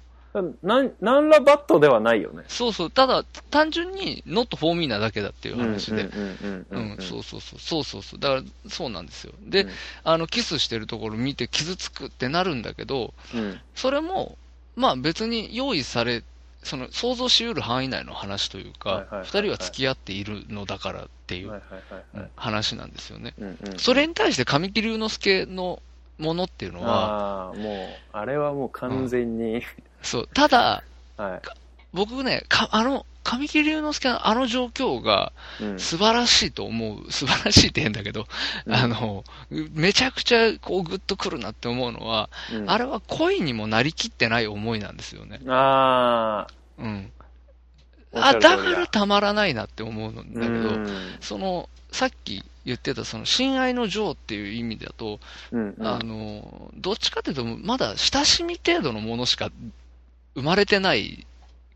なん、なんらバットではないよね。そうそう、ただ、単純にノットフォーミーなだけだっていう話で。うんうんうんうん、そうそうそう、そうそうそう。だから、そうなんですよ。で、うんあの、キスしてるところ見て傷つくってなるんだけど、うん。それも、まあ別に用意され、その、想像しうる範囲内の話というかはいはいはい人は付き合っているのだからっていう。話なんですよね。うんうん。それに対して神木隆之介のものっていうのは、もう、あれはもう完全に、そう、ただ、は僕ね、か、あの、神木隆之介のあの状況がい。うん。素晴らしいと思う。素晴らしいって変だけど、うんあの、めちゃくちゃこうグッとくるなって思うのは、うんあれは恋にもなりきってない思いなんですよね。あうん。あ、だだからたまらないなって思うんあ、だけど、うんその、さっき言ってたその親愛の情っていう意味だと、うんうん。あの、どっちかというと、まだ親しみ程度のものしか生まれてない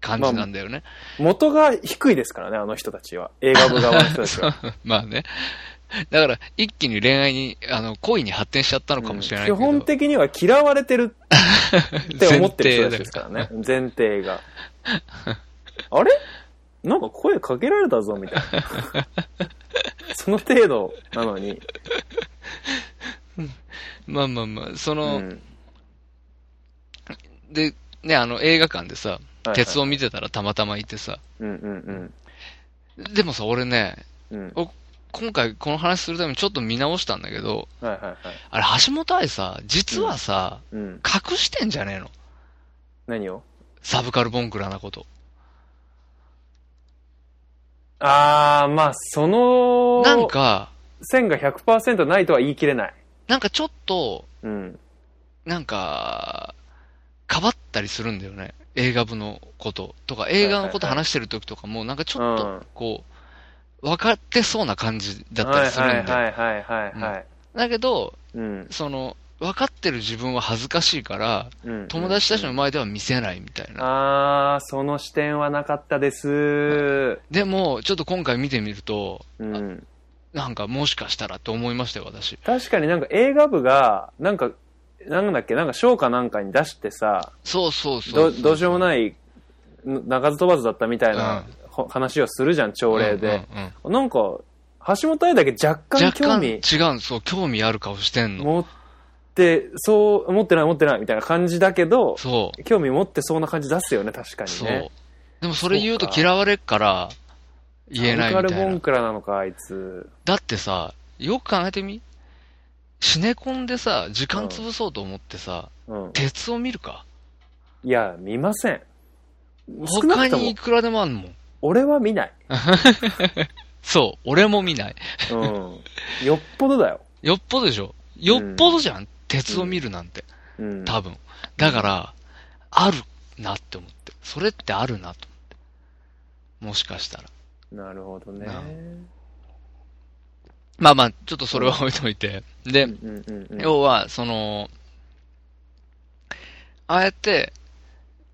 感じなんだよね。元が低いですからね、あの人たちは。映画部側の人たちは。[LAUGHS] まあね。だから、一気に恋愛に、あの、恋に発展しちゃったのかもしれないけど。基本的には嫌われてるって思ってる人ですからね。[LAUGHS] [LAUGHS] 前提が。あれ？なんか声かけられたぞ、みたいな。その程度なのに。まあまあまあ、その、うんで、ね、あの、映画館でさ、はい鉄を見てたらたまたまいてさ、うんうんでもさ、俺ね、うん。今回この話するためにちょっと見直したんだけど、はいはいはい。あれ、橋本愛さ、実はさ、うん。隠してんじゃねえの何を？サブカルボンクラなこと。あー、まあ、その、なんか、線が100%ないとは言い切れない。なんかちょっと、うん。なんか、かばったりするんだよね。映画部のこととか、映画のこと話してる時とかも、なんかちょっとうん、こう、分かってそうな感じだったりするんだよ。はいはいはいはいはい。だけど、うん。その、分かってる自分は恥ずかしいから、うん友達たちの前では見せないみたいな。あー、その視点はなかったです。でも、ちょっと今回見てみると、うん。なんかもしかしたらって思いましたよ、私。確かになんか映画部が、なんか、なんだっけ、なんか賞かなんかに出してさ、そうそうそうどどうしようもない、鳴かず飛ばずだったみたいな、ほ話をするじゃん、朝礼で。うんうんうんなんか、橋本愛だけ若干若干興味違う、そう、興味ある顔してんの。持って、そう、持ってない持ってないみたいな感じだけど、そう。興味持ってそうな感じ出すよね、確かにそうね。。でもそれ言うと嫌われっから、言えないみたいなサブカルボン。クラなのか、あいつ。だってさ、よく考えてみ？シネコンでさ、時間潰そうと思ってさ、うん。鉄を見るか？いや、見ません。少なくとも他にい、くらでもあんもん。俺は見ない。[LAUGHS] そう、俺も見ない。うん。よっぽどだよ。よっぽどでしょ？よっぽどじゃん、鉄を見るなんて。うん。多分。だから、あるなって思って。それってあるなと思って。もしかしたら。なるほどね。なまあまあ、ちょっとそれは置いといて。で、うんうんうんうん。要は、その、ああやって、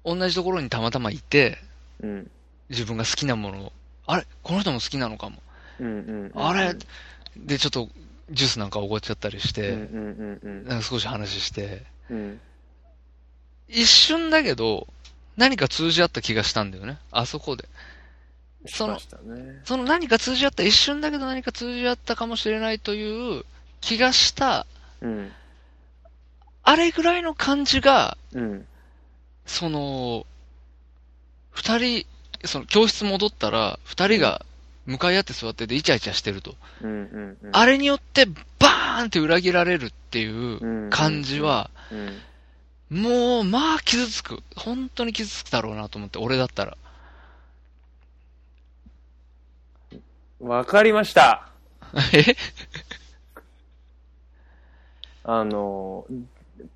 同じところにたまたまいて、うん。自分が好きなものを、あれ？この人も好きなのかも。うんうんうん。あれ？で、ちょっと、ジュースなんかおごっちゃったりして、うんうんうんなんか少し話して、うん。うん。一瞬だけど、何か通じ合った気がしたんだよね。あそこで。その。その何か通じ合った、一瞬だけど何か通じ合ったかもしれないという気がした、うん。あれぐらいの感じが、うん。その、二人、その教室戻ったら、二人が向かい合って座っててイチャイチャしてると。うんうんうん。あれによってバーンって裏切られるっていう感じは、うん。もう、まあ傷つく。本当に傷つくだろうなと思って、俺だったら。わかりました。え？[LAUGHS] あの、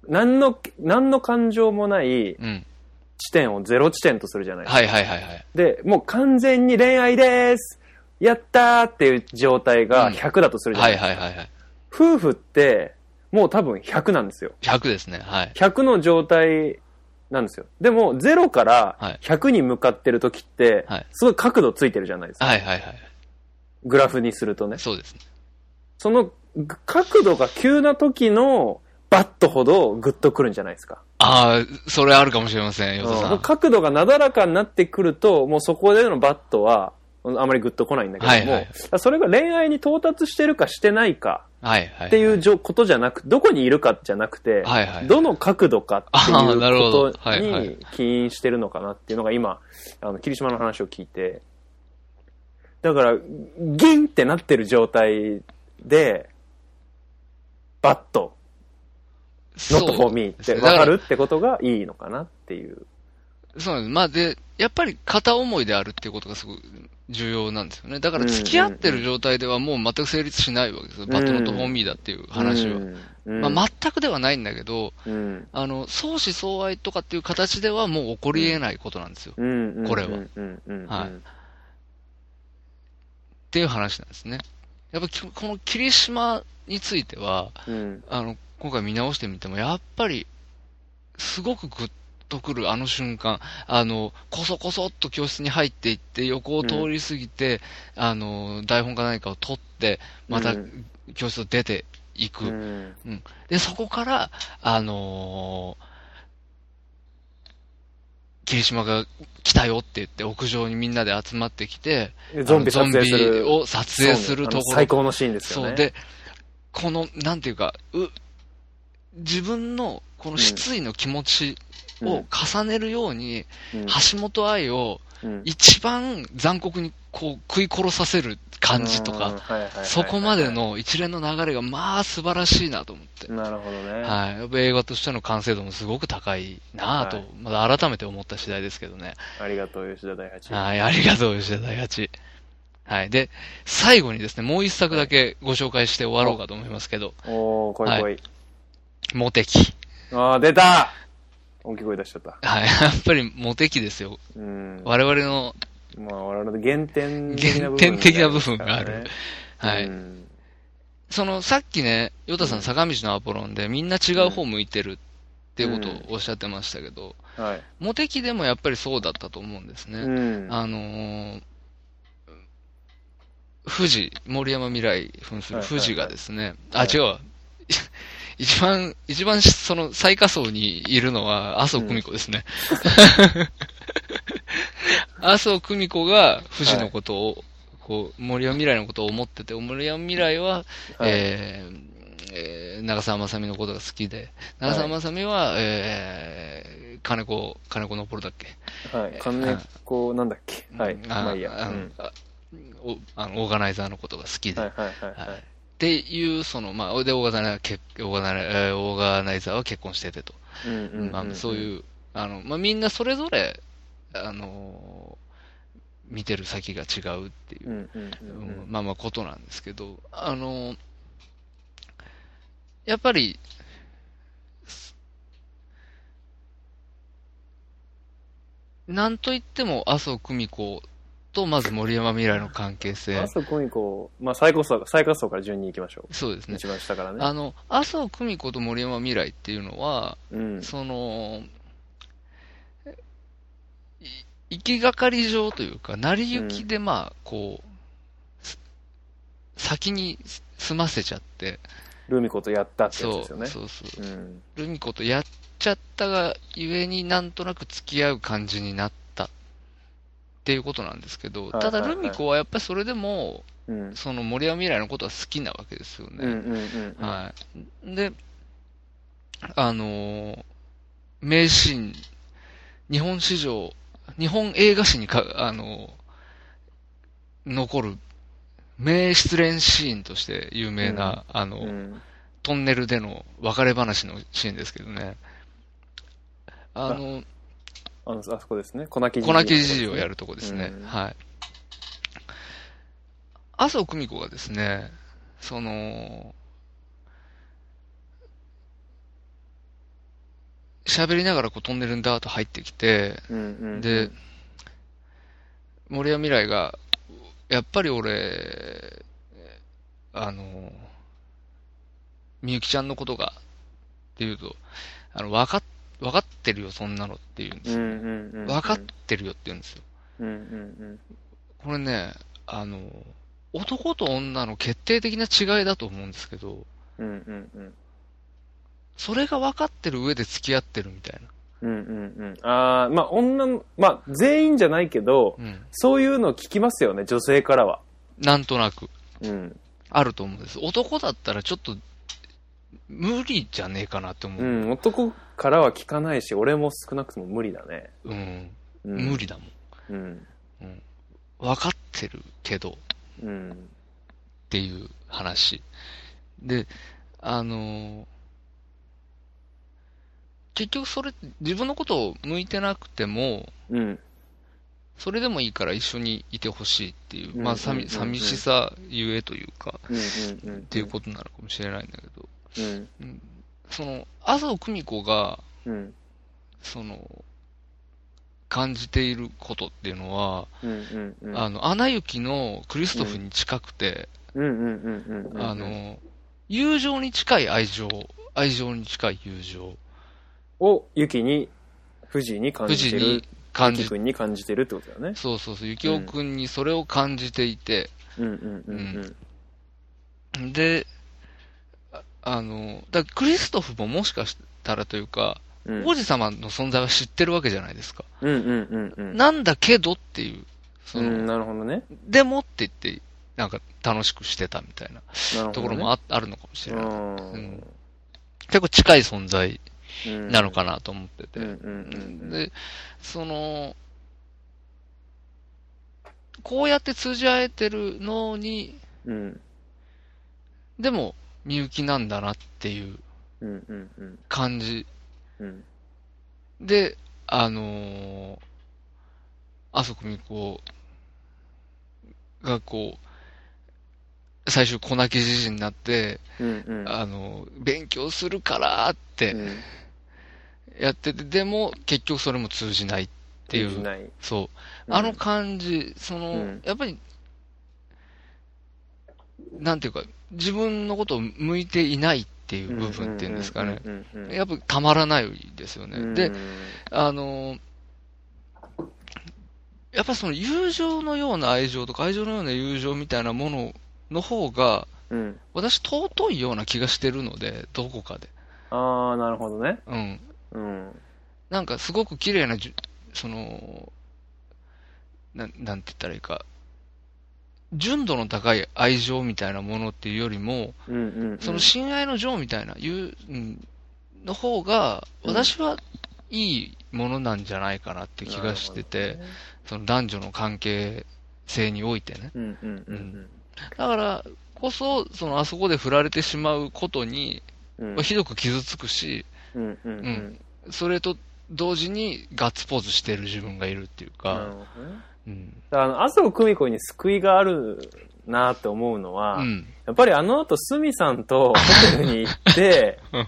何の、何の感情もないうん。地点をゼロ地点とするじゃないですか。はいはいはいはい。で、もう完全に恋愛ですやったーっていう状態がうん100だとするじゃなはいいですか。はいはいはい。夫婦って、もう多分100なんですよ。100ですね。はい。100の状態なんですよ。でも、0からはい100に向かってる時ってはい、すごい角度ついてるじゃないですか。はいはいはい。グラフにするとね。そうですね。その角度が急な時のバットほどグッとくるんじゃないですか。ああ、それあるかもしれません、ヨタさうんん。角度がなだらかになってくると、もうそこでのバットは、あまりグッと来ないんだけども、はいはいそれが恋愛に到達してるかしてないか。っていうじょことじゃなく、どこにいるかじゃなくて、はいはいどの角度かっていうことに起因してるのかなっていうのが今、あの、霧島の話を聞いて、だから、ギンってなってる状態で、バット、そう not for me って分だからかるってことがいいのかなっていう。そうなんです。まあで、やっぱり片思いであるっていうことがすごく重要なんですよね。だから付き合ってる状態ではもう全く成立しないわけですよ。バットのトフォーミーだっていう話は。まあ全くではないんだけど、うんあの、相思相愛とかっていう形ではもう起こり得ないことなんですよ。これははいていう話なんですね。やっぱきこの霧島については、うん。あの、今回見直してみても、やっぱり、すごくグッとくるあの瞬間、あの、こそこそっと教室に入っていって、横を通り過ぎて、あの、台本か何かを取って、またうん。教室を出ていく。うん。で、そこから、あのー霧島が来たよって言って、屋上にみんなで集まってきて、ゾンビ。を撮影するところ。最高のシーンですよね。そう。で、この、なんていうか、う、自分の、この失意の気持ちを重ねるように、うん、橋本愛をうん一番残酷にこう食い殺させる感じとうんか、はいはいはいはいそこまでの一連の流れがまあ素晴らしいなと思って。なるほどね。はい。映画としての完成度もすごく高いなぁと、はいまだ改めて思った次第ですけどね。ありがとう、吉田大八。はい。ありがとう、吉田大八。はい。で、最後にですね、もう一作だけご紹介して終わろうかと思いますけど、おー、怖い怖い。モテキ。あー、出た大きい声出しちゃった。はい。[LAUGHS] やっぱりモテキですよ。うん。我々の、まあ、我々の原点的な部分、原点的な部分がある。はい。うんその、さっきね、ヨタさん坂道のアポロンでみんな違う方向いてるっていうことをおっしゃってましたけど、はい。モテキでもやっぱりそうだったと思うんですね。うん。あのー、富士、森山未来扮する富士がですね、あ、はい違うわ。一番、一番その最下層にいるのは麻生久美子ですね。[LAUGHS] 麻生久美子が富士のことを、こう、森山未来のことを思ってて、森山未来は、はいえーえー長澤まさみのことが好きで、長澤まさみは、えー、金子、金子昇るだっけ？はい。金子、なんだっけ？はい。あまあいいや。うんあのオーガナイザーのことが好きで、はいはいはいははいい。っていう、その、まあ、で、オーガナイザー結オーガナオーガナイザーは結婚しててと。そういう、あの、まあ、みんなそれぞれ、あのー見てる先が違うっていうまあまあ、ことなんですけど、あのーやっぱり、なんといっても麻生久美子とまず森山未来の関係性麻。生久美子、まあ最高層、最下層から順に行きましょう。そうですね。一番下からね。あの、麻生久美子と森山未来っていうのは、うん。その、い行きがかり上というか、成り行きでまあ、こう、す先に済ませちゃって、ルミ子とやったってやつそう、ですよね。そうそう。うん。ルミ子とやっちゃったがゆえになんとなく付き合う感じになったっていうことなんですけど、はいただルミ子はやっぱりそれでも、うん。その森山未来のことは好きなわけですよね。うんうんうんうん。はい。で、あのー名シーン、日本史上、日本映画史にか、あのー残る名失恋シーンとして有名な、あの、うん。トンネルでの別れ話のシーンですけどね。あの、あの、あそこですね。粉木じじいをやるとこですね。うんはい。麻生久美子がですね、その、喋りながらこうトンネルにダーッと入ってきて、うんうん。で、森山未来が、やっぱり俺、あの、みゆきちゃんのことが、っていうと、あの、わかっ、わかってるよ、そんなのって言うんですよ。うんうんうん。わかってるよって言うんですよ。うんうんこれね、あの、男と女の決定的な違いだと思うんですけど、うん。うんうんうん。それが分かってる上で付き合ってるみたいな。うんうんうん。ああ、まあ女の、まあ全員じゃないけど、うん。そういうの聞きますよね、女性からは。なんとなく、うん。あると思うんです。男だったらちょっと、無理じゃねえかなって思う。うん、男からは聞かないし、俺も少なくとも無理だね。うん。うん、無理だもん。うん。分かってるけど、うん。っていう話。で、あのー結局それ、自分のことを向いてなくても、うん。それでもいいから一緒にいてほしいっていう、うんまあ、寂うん寂しさゆえというか、うんうんうん。っっていうことなのかもしれないんだけど、と。うん。うんその、麻生久美子が、うん。その、感じていることっていうのは、うん。うん。うん。あの、アナ雪のクリストフに近くて。あ、の、友情に近い愛情、愛情に近い友情、を、ユキに、富士に感富士にじてる。感じユキ君に感じてるってことだよね。そうそうそう、ゆきおくんにそれを感じていて、うん。うん。うん。うん。で、ああの、だクリストフももしかしたらというか、うん王子様の存在は知ってるわけじゃないですか。うんうんうんうん。なんだけどっていう、その、うん、なるほどね。でもって言って、なんか楽しくしてたみたいな。ところもあ,、あるのかもしれない。うんうん結構近い存在うんなのかなと思ってて。で、その、こうやって通じ合えてるのに、うんでも、みゆきなんだなっていううんうんうん感じうんで、あのー、麻生久美子がこう、最終小泣きじじになって、うんうん。あの、勉強するからってうんやってて、でも結局それも通じないっていう。そう。うんあの感じ、その、うんやっぱり、なんていうか、自分のことを向いていないっていう部分っていうんですかね。やっぱたまらないですよね。うんで、、あの、やっぱその友情のような愛情とか愛情のような友情みたいなものの方が、うん。私尊いような気がしてるので、どこかで。ああ、なるほどね。うん。うん。なんかすごく綺麗なじゅ、その、なん、なんて言ったらいいか、純度の高い愛情みたいなものっていうよりも、うんうんうん。その親愛の情みたいな、いう、うん、の方が、うん私はいいものなんじゃないかなって気がしてて、その男女の関係性においてね。うんうんうんだからこそ、そのあそこで振られてしまうことに、うん。ひどく傷つくし、うんうんうん。それと同時にガッツポーズしてる自分がいるっていうか。うん。あの、麻生久美子に救いがあるなって思うのは、うん。やっぱりあの後、スミさんとホテルに行ってうん、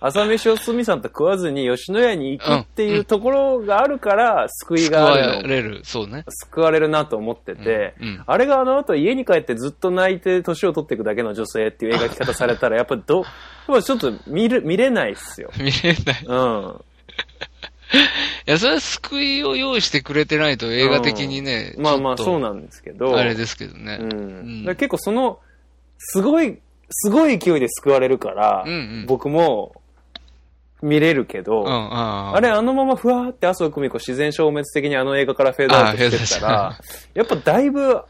朝飯をスミさんと食わずに吉野家に行くっていうところがあるから、救い救があるの、われる、そうね。救われるなと思ってて、うんうんあれがあの後家に帰ってずっと泣いて年を取っていくだけの女性っていう描き方されたら、やっぱど、やっぱちょっと見る、見れないっすよ。[LAUGHS] 見れない。うん。[LAUGHS] いや、それは救いを用意してくれてないと映画的にね、まあまあちょっとそうなんですけど。あれですけどね。うん。うん結構その、すごい、すごい勢いで救われるから、うんうん僕も見れるけど、うん、ああれあのままふわーって麻生久美子自然消滅的にあの映画からフェードアウトしてたら、やっぱだいぶ、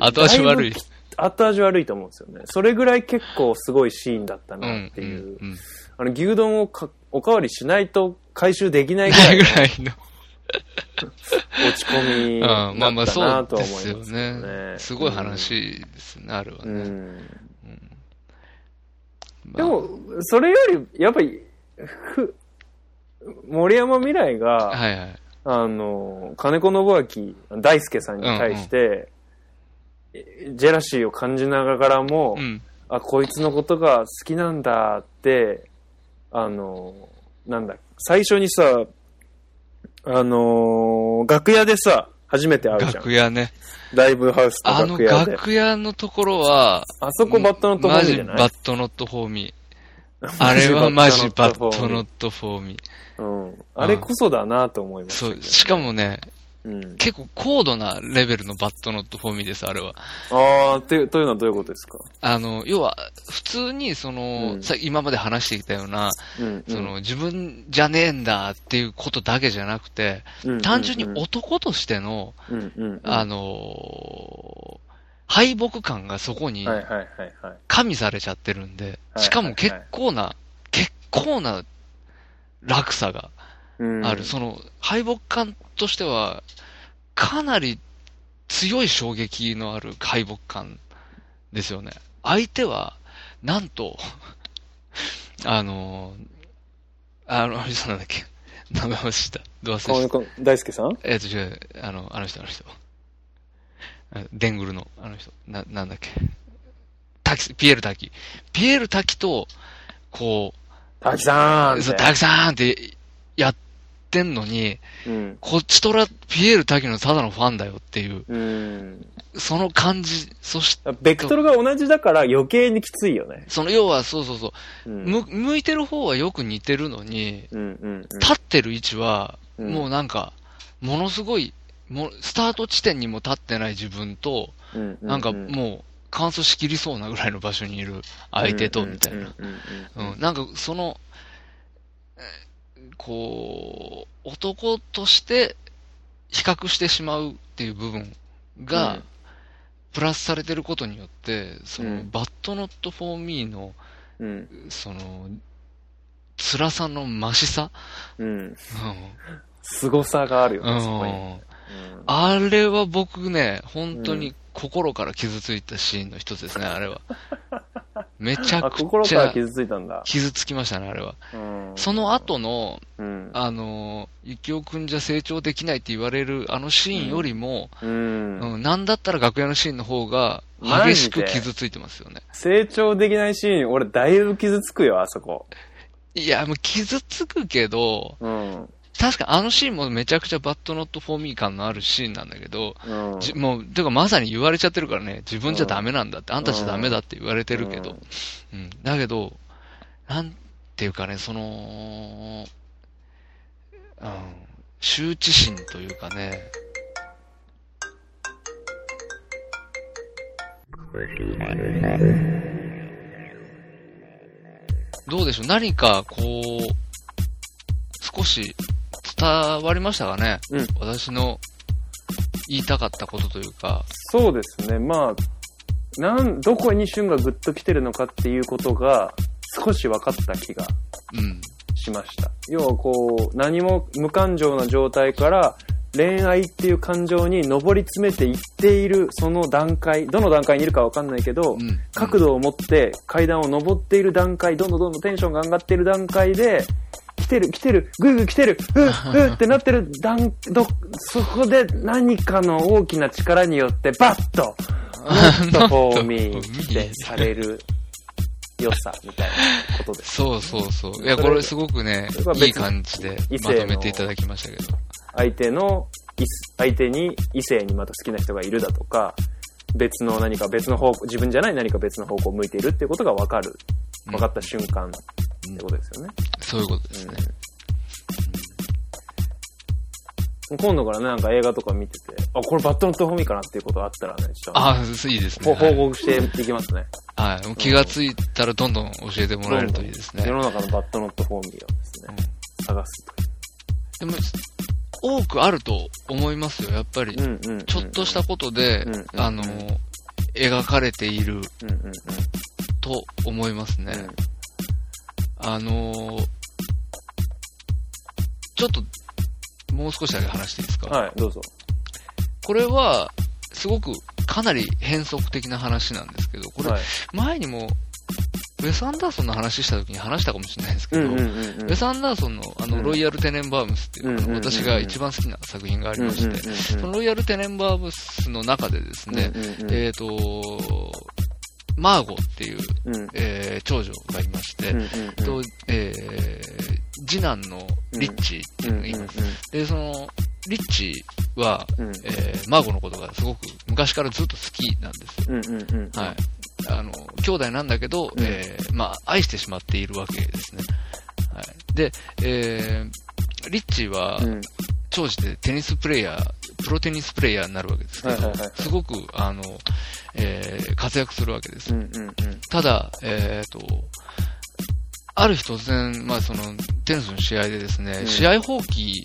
後味悪い。後味悪いと思うんですよね。それぐらい結構すごいシーンだったうなんっていう。うんうんあの牛丼をかおかわりしないと回収できないぐらないぐらいの。[LAUGHS] 落ち込みうん、だまあまあったなとは思いですよますけどね。ね。すごい話ですね、あれはうね。ん。まあでも、それより、やっぱり、ふ、森山未来が、はいはい。あの、金子信明、大輔さんに対して、ジェラシーを感じながらも、うん。あ、こいつのことが好きなんだって、あの、なんだ、最初にさ、あの、楽屋でさ、初めて会うじゃん楽。屋ね。ライブハウスあのの楽屋で。楽屋のところは、あそこバットノットフォーミーじゃない？マジバットノットフォーミー。あれはマジバットノットフォーミー。うん。あれこそだなと思いましたけどね、そう、しかもね、うん。結構高度なレベルのバットノットフォーミーです、あれは。ああ、という、というのはどういうことですか？あの、要は、普通に、その、うんさ今まで話してきたような、うん。その、自分じゃねえんだっていうことだけじゃなくて、うん、単純にうん男としての、うんうん。あのー敗北感がそこにはいはいはいはい。加味されちゃってるんで、はいしかも結構な、結構な落差がうんある。その、敗北感としては、かなり強い衝撃のある敗北感ですよね。相手は、なんと、[LAUGHS] あのー、あの、あの人なんだっけ？名前忘れした。どう忘れした？大輔さん？えっ、と違う、あの、あの人、あの人。あデングルの、あの人。な、なんだっけ？滝、ピエール滝。ピエール滝と、こ滝さん滝さんってやってんのに、うん。こっちとら、ピエール滝のただのファンだよっていう、うん。その感じ、そして、ベクトルが同じだから余計にきついよね。その、要は、そうそうそう、うん。む、向いてる方はよく似てるのに、うんうんうん。立ってる位置は、うんもうなんか、ものすごい、もう、スタート地点にも立ってない自分と、うんうなんかもう、乾燥しきりそうなぐらいの場所にいる相手と、みたいな。うんうんうんうん、なんか、その、えーこう、男として比較してしまうっていう部分が、うん。プラスされてることによって、その、うん。バットノットフォーミーの、うん。その、辛さの増しさ、うん。うん。凄さがあるよね、そこに。うん。うんあれは僕ね、本当に心から傷ついたシーンの一つですね、あれは。[LAUGHS] めちゃあ、くちゃ心から傷ついたんだ。傷つきましたね、あれは。うん。その後の、うん。あの、ゆきおくんじゃ成長できないって言われるあのシーンよりも、うん。うん、なんだったら楽屋のシーンの方が激しく傷ついてますよね。成長できないシーン、俺だいぶ傷つくよ、あそこ。いや、もう傷つくけど、うん。確かあのシーンもめちゃくちゃバッドノットフォーミー感のあるシーンなんだけど、うん。じもう、てかまさに言われちゃってるからね、自分じゃダメなんだって、あんたじゃダメだって言われてるけど、うん。だけど、なんていうかね、その、うん、羞恥心というかね、どうでしょう？何かこう、少し伝わりましたかね、うん私の言いたかったことというか、そうですね。まあ、なん、どこに旬がグッと来てるのかっていうことが少し分かった気がうん。しました。要はこう、何も無感情な状態から恋愛っていう感情に上り詰めていっているその段階、どの段階にいるか分かんないけど、うん。角度を持って階段を上っている段階、どんどんどんどんテンションが上がっている段階で、来てる、来てる、ぐいぐい来てる、うっ、うっ [LAUGHS] ってなってる段、ど、そこで何かの大きな力によってバッと、ノットフォーミーってされる良さみたいなことです。そうそうそう。いや、これすごくねいい感じでまとめていただきましたけど。相手の、い相手に異性にまた好きな人がいるだとか、別の何か別の方向、自分じゃない何か別の方向を向いているっていうことが分かる。分かった瞬間ってことですよね。そういうことですね。うん、今度からね、なんか映画とか見てて、あ、これバッドノットフォーミーかなっていうことがあったらね、ちょっと、ああ、いいですね。ほ報告していきますね。はい。もう気がついたらどんどん教えてもらえるといいですね世。の中のバッドノットフォーミーをですね、探すでも、多くあると思いますよ、やっぱりと。いう。うんうんうん。ちょっとしたことでうんうん、あの、描かれているうんうんと思いますね。うん。あのーちょっと、もう少しだけ話していいですか、はい、どうぞ。これは、すごく、かなり変則的な話なんですけど、これ、はい。前にも、ウェス・アンダーソンの話した時に話したかもしれないですけど。ウェス・アンダーソンのあの、うんロイヤル・テネンバームスっていう、私が一番好きな作品がありまして、そのロイヤル・テネンバームスの中でですね、えっ、と、マーゴっていう、うんえー長女がいまして、うんうんうんとえー次男のリッチーっていうのがいます。で、その、リッチーは、うんうんえーマーゴのことがすごく昔からずっと好きなんですよ。うんうんうん。はい。あの、兄弟なんだけど、うんえーまあ、愛してしまっているわけですね。はい。で、えーリッチーは、うん長寿でテニスプレイヤー、プロテニスプレイヤーになるわけですけど、はいはいはいはいすごく、あの、えー活躍するわけです。うんうんうん。ただ、えっ、と、ある日突然、まあその、テニスの試合でですね、うん試合放棄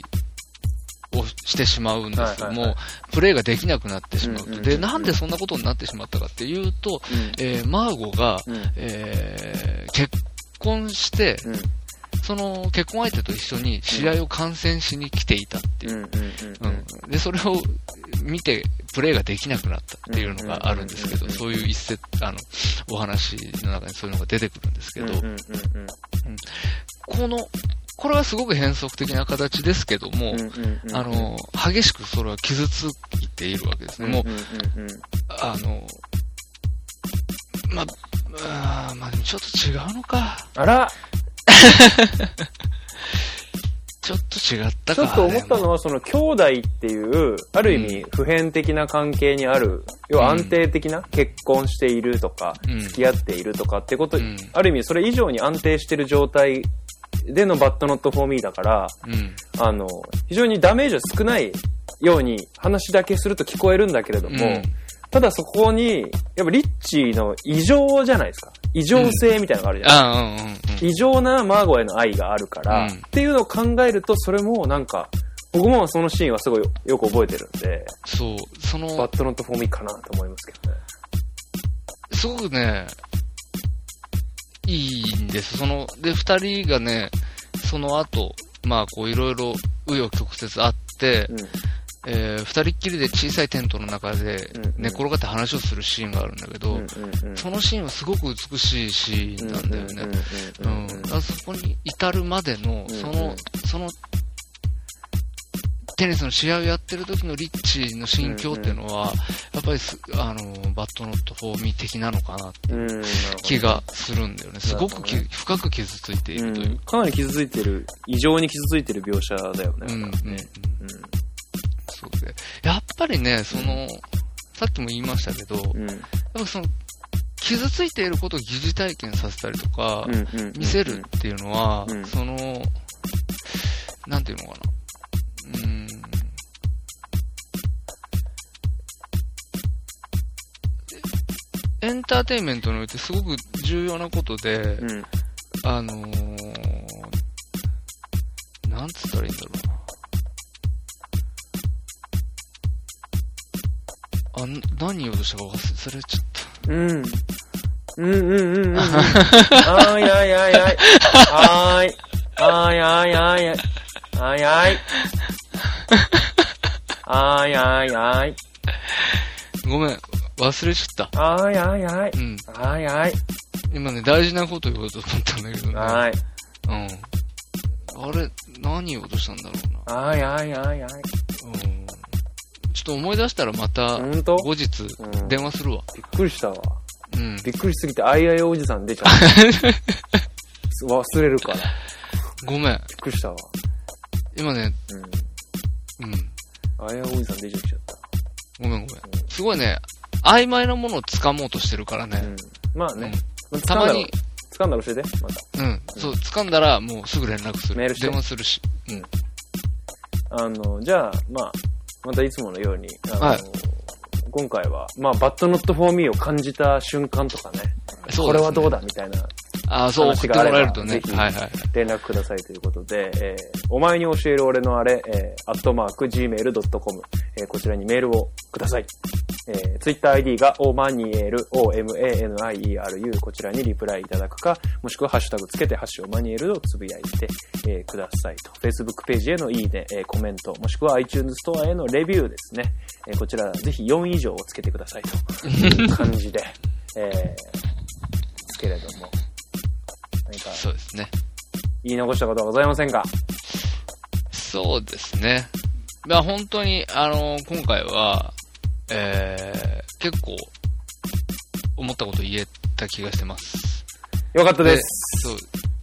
をしてしまうんですよ。はいはいはいもう、プレーができなくなってしまうと。うんうんうんで、なんでそんなことになってしまったかっていうと、えーマーゴが、うんえー結婚して、うんその結婚相手と一緒に試合を観戦しに来ていたっていう。で、それを見て、プレーができなくなったっていうのがあるんですけど、そういう一節、あの、お話の中にそういうのが出てくるんですけど、この、これはすごく変則的な形ですけども、あの、激しくそれは傷ついているわけですね。もう、あの、まあ、まあちょっと違うのか。あら [LAUGHS] ちょっと違ったか。ちょっと思ったのは、その兄弟っていう、ある意味普遍的な関係にある、要は安定的な結婚しているとか、うん。付き合っているとかってこと、うん。ある意味それ以上に安定してる状態でのバッドノットフォーミーだから、うん。あの、非常にダメージは少ないように話だけすると聞こえるんだけれども、うんただそこに、やっぱリッチーの異常じゃないですか。異常性みたいなのがあるじゃないですか。あうんうんうん。異常なマーゴへの愛があるから、うんっていうのを考えると、それもなんか、僕もそのシーンはすごいよく覚えてるんで、そう、その、バッドノットフォーミーかなと思いますけどね。すごくね、いいんです。その、で、二人がね、その後、まあ、こう、いろいろ、紆余曲折あって、うん。えー二人っきりで小さいテントの中で寝転がって話をするシーンがあるんだけど、うんうんうんそのシーンはすごく美しいシーンなんだよね。ううんん。うんうん。だからそこに至るまでの、うんその、その、テニスの試合をやってる時のリッチの心境っていうのは、やっぱりす、あの、バットノットフォーミー的なのかなってうん、なるほど気がするんだよね。すごくき、なるほ深く傷ついているといううん。かなり傷ついてる、異常に傷ついてる描写だよね。うん、うん、うん。やっぱりね、その、さっきも言いましたけど、やっうん。うん。ぱその、傷ついていることを疑似体験させたりとか、見せるっていうのは、うんその、なんていうのかな。うーん。エンターテインメントにおいてすごく重要なことで、うん。あのー、なんつったらいいんだろうな。あ、ん何言おうとしたか忘れちゃった。うん。うんうんうんうん。あいあいあいあい。あい。あいあいあいあい。あいあい。あいあいあい。ごめん、忘れちゃった。あいあいあい。うん。あいあい。今ね、大事なこと言おうと思ったんだけどね。あい。うん。あれ、何言おうとしたんだろうな。あいあいあいあい。うん。ちょっと思い出したらまた、後日うん、電話するわ。びっくりしたわ。うん。びっくりしすぎて、あいあいおじさん出ちゃった。[LAUGHS] 忘れるから。びっごめん。くりしたわ。今ね、うん。うん。あいあいおじさん出ちゃっちゃった。ごめんごめん。すごいね、曖昧なものを掴もうとしてるからね。うん。まあね。うんたまに、掴んだら教えて、また。うん。そう、掴んだらもうすぐ連絡する。メールして電話するし。うん。あの、じゃあ、まあ、またいつものように、あの、はい。今回は、まあ、バッドノットフォーミーを感じた瞬間とかね、ね。これはどうだみたいなああ、そう、送ってもらえるとねぜ。ひはいはい。連絡くださいということで、えーお前に教える俺のあれ、えー、アットマーク gmail.com、えーこちらにメールをください。えー、ツイッター ID が omanieru, o-m-a-n-i-e-r-u、こちらにリプライいただくか、もしくはハッシュタグつけて、ハッシュオマニエルをつぶやいて、えーくださいと。Facebook ページへのいいね、えーコメント、もしくは iTunes ストアへのレビューですね。えーこちらぜひ4以上をつけてくださいという感じで、えー、ですけれども、何かそうですね。言い残したことはございませんか？そうですね。まあ本当に、あの今回は、えー、結構、思ったこと言えた気がしてます。よかったです。そう。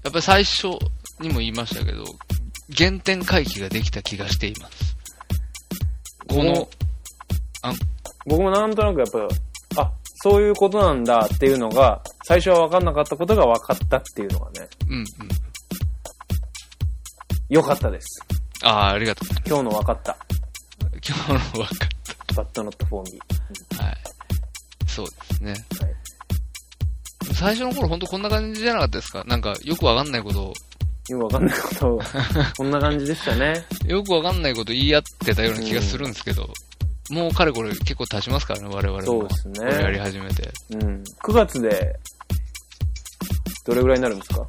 やっぱり最初にも言いましたけど、原点回帰ができた気がしています。この、僕もなんとなくやっぱ、あ、そういうことなんだっていうのが、最初は分かんなかったことが分かったっていうのがね、うんうん。よかったです。ああ、ありがとう今日の分かった。今日の分かっバッドノットフォーミー。た。はい。そうですね。はい最初の頃本当こんな感じじゃなかったですか？なんかよくわかんないことを、よくわかんないことを、[LAUGHS] こんな感じでしたね。よくわかんないこと言い合ってたような気がするんですけど、もうかれこれ結構経ちますからね、我々も。そうですねこれやり始めて。うん。9月で、どれぐらいになるんですか？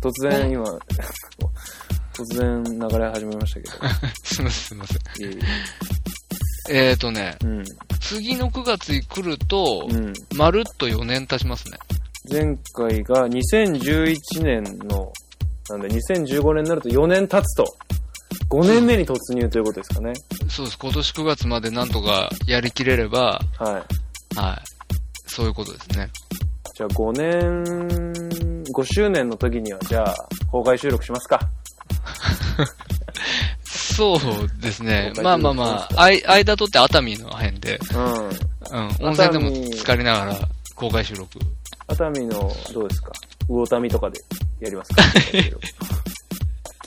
突然今、[LAUGHS] 突然流れ始めましたけど。[LAUGHS] すいません、すいません。いえいえーとね、えうん。次の9月に来ると、うん。まるっと4年経ちますね。前回が2011年の、なんで2015年になると4年経つと、5年目に突入ということですかね。そうです。今年9月までなんとかやりきれれば、はい。はい。そういうことですね。じゃあ5年、5周年の時には、じゃあ、[LAUGHS] 公開収録しますか。そうですね。まあまあまあ、あい間取って熱海の辺で、うん。うん、温泉でも浸かりながら公開収録。熱海の、どうですか魚民とかでやりますか [LAUGHS]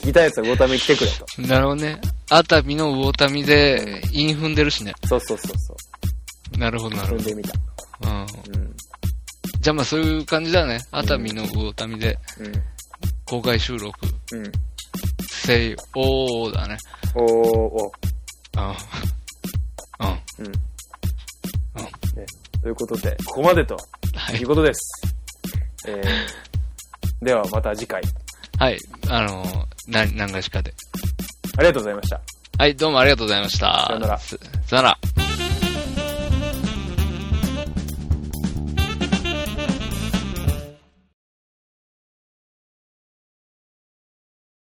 聞きたいやつは魚民来てくれと。なるほどね。熱海の魚民で、韻踏んでるしね。そうそうそうそなるほど、なう。踏るほんでみた。ど。うん。うん。じゃあまあそういう感じだね。熱海の魚民で公開収録。うん。うん。せい、おーだね。おー、おうん。うん。うん。ね、ということで、ここまでとはいいう。ことです。えー、[LAUGHS] ではまた次回、はい。あのー、な、何がしかで。ありがとうございました。はい、どうもありがとうございました。さよならさよなら。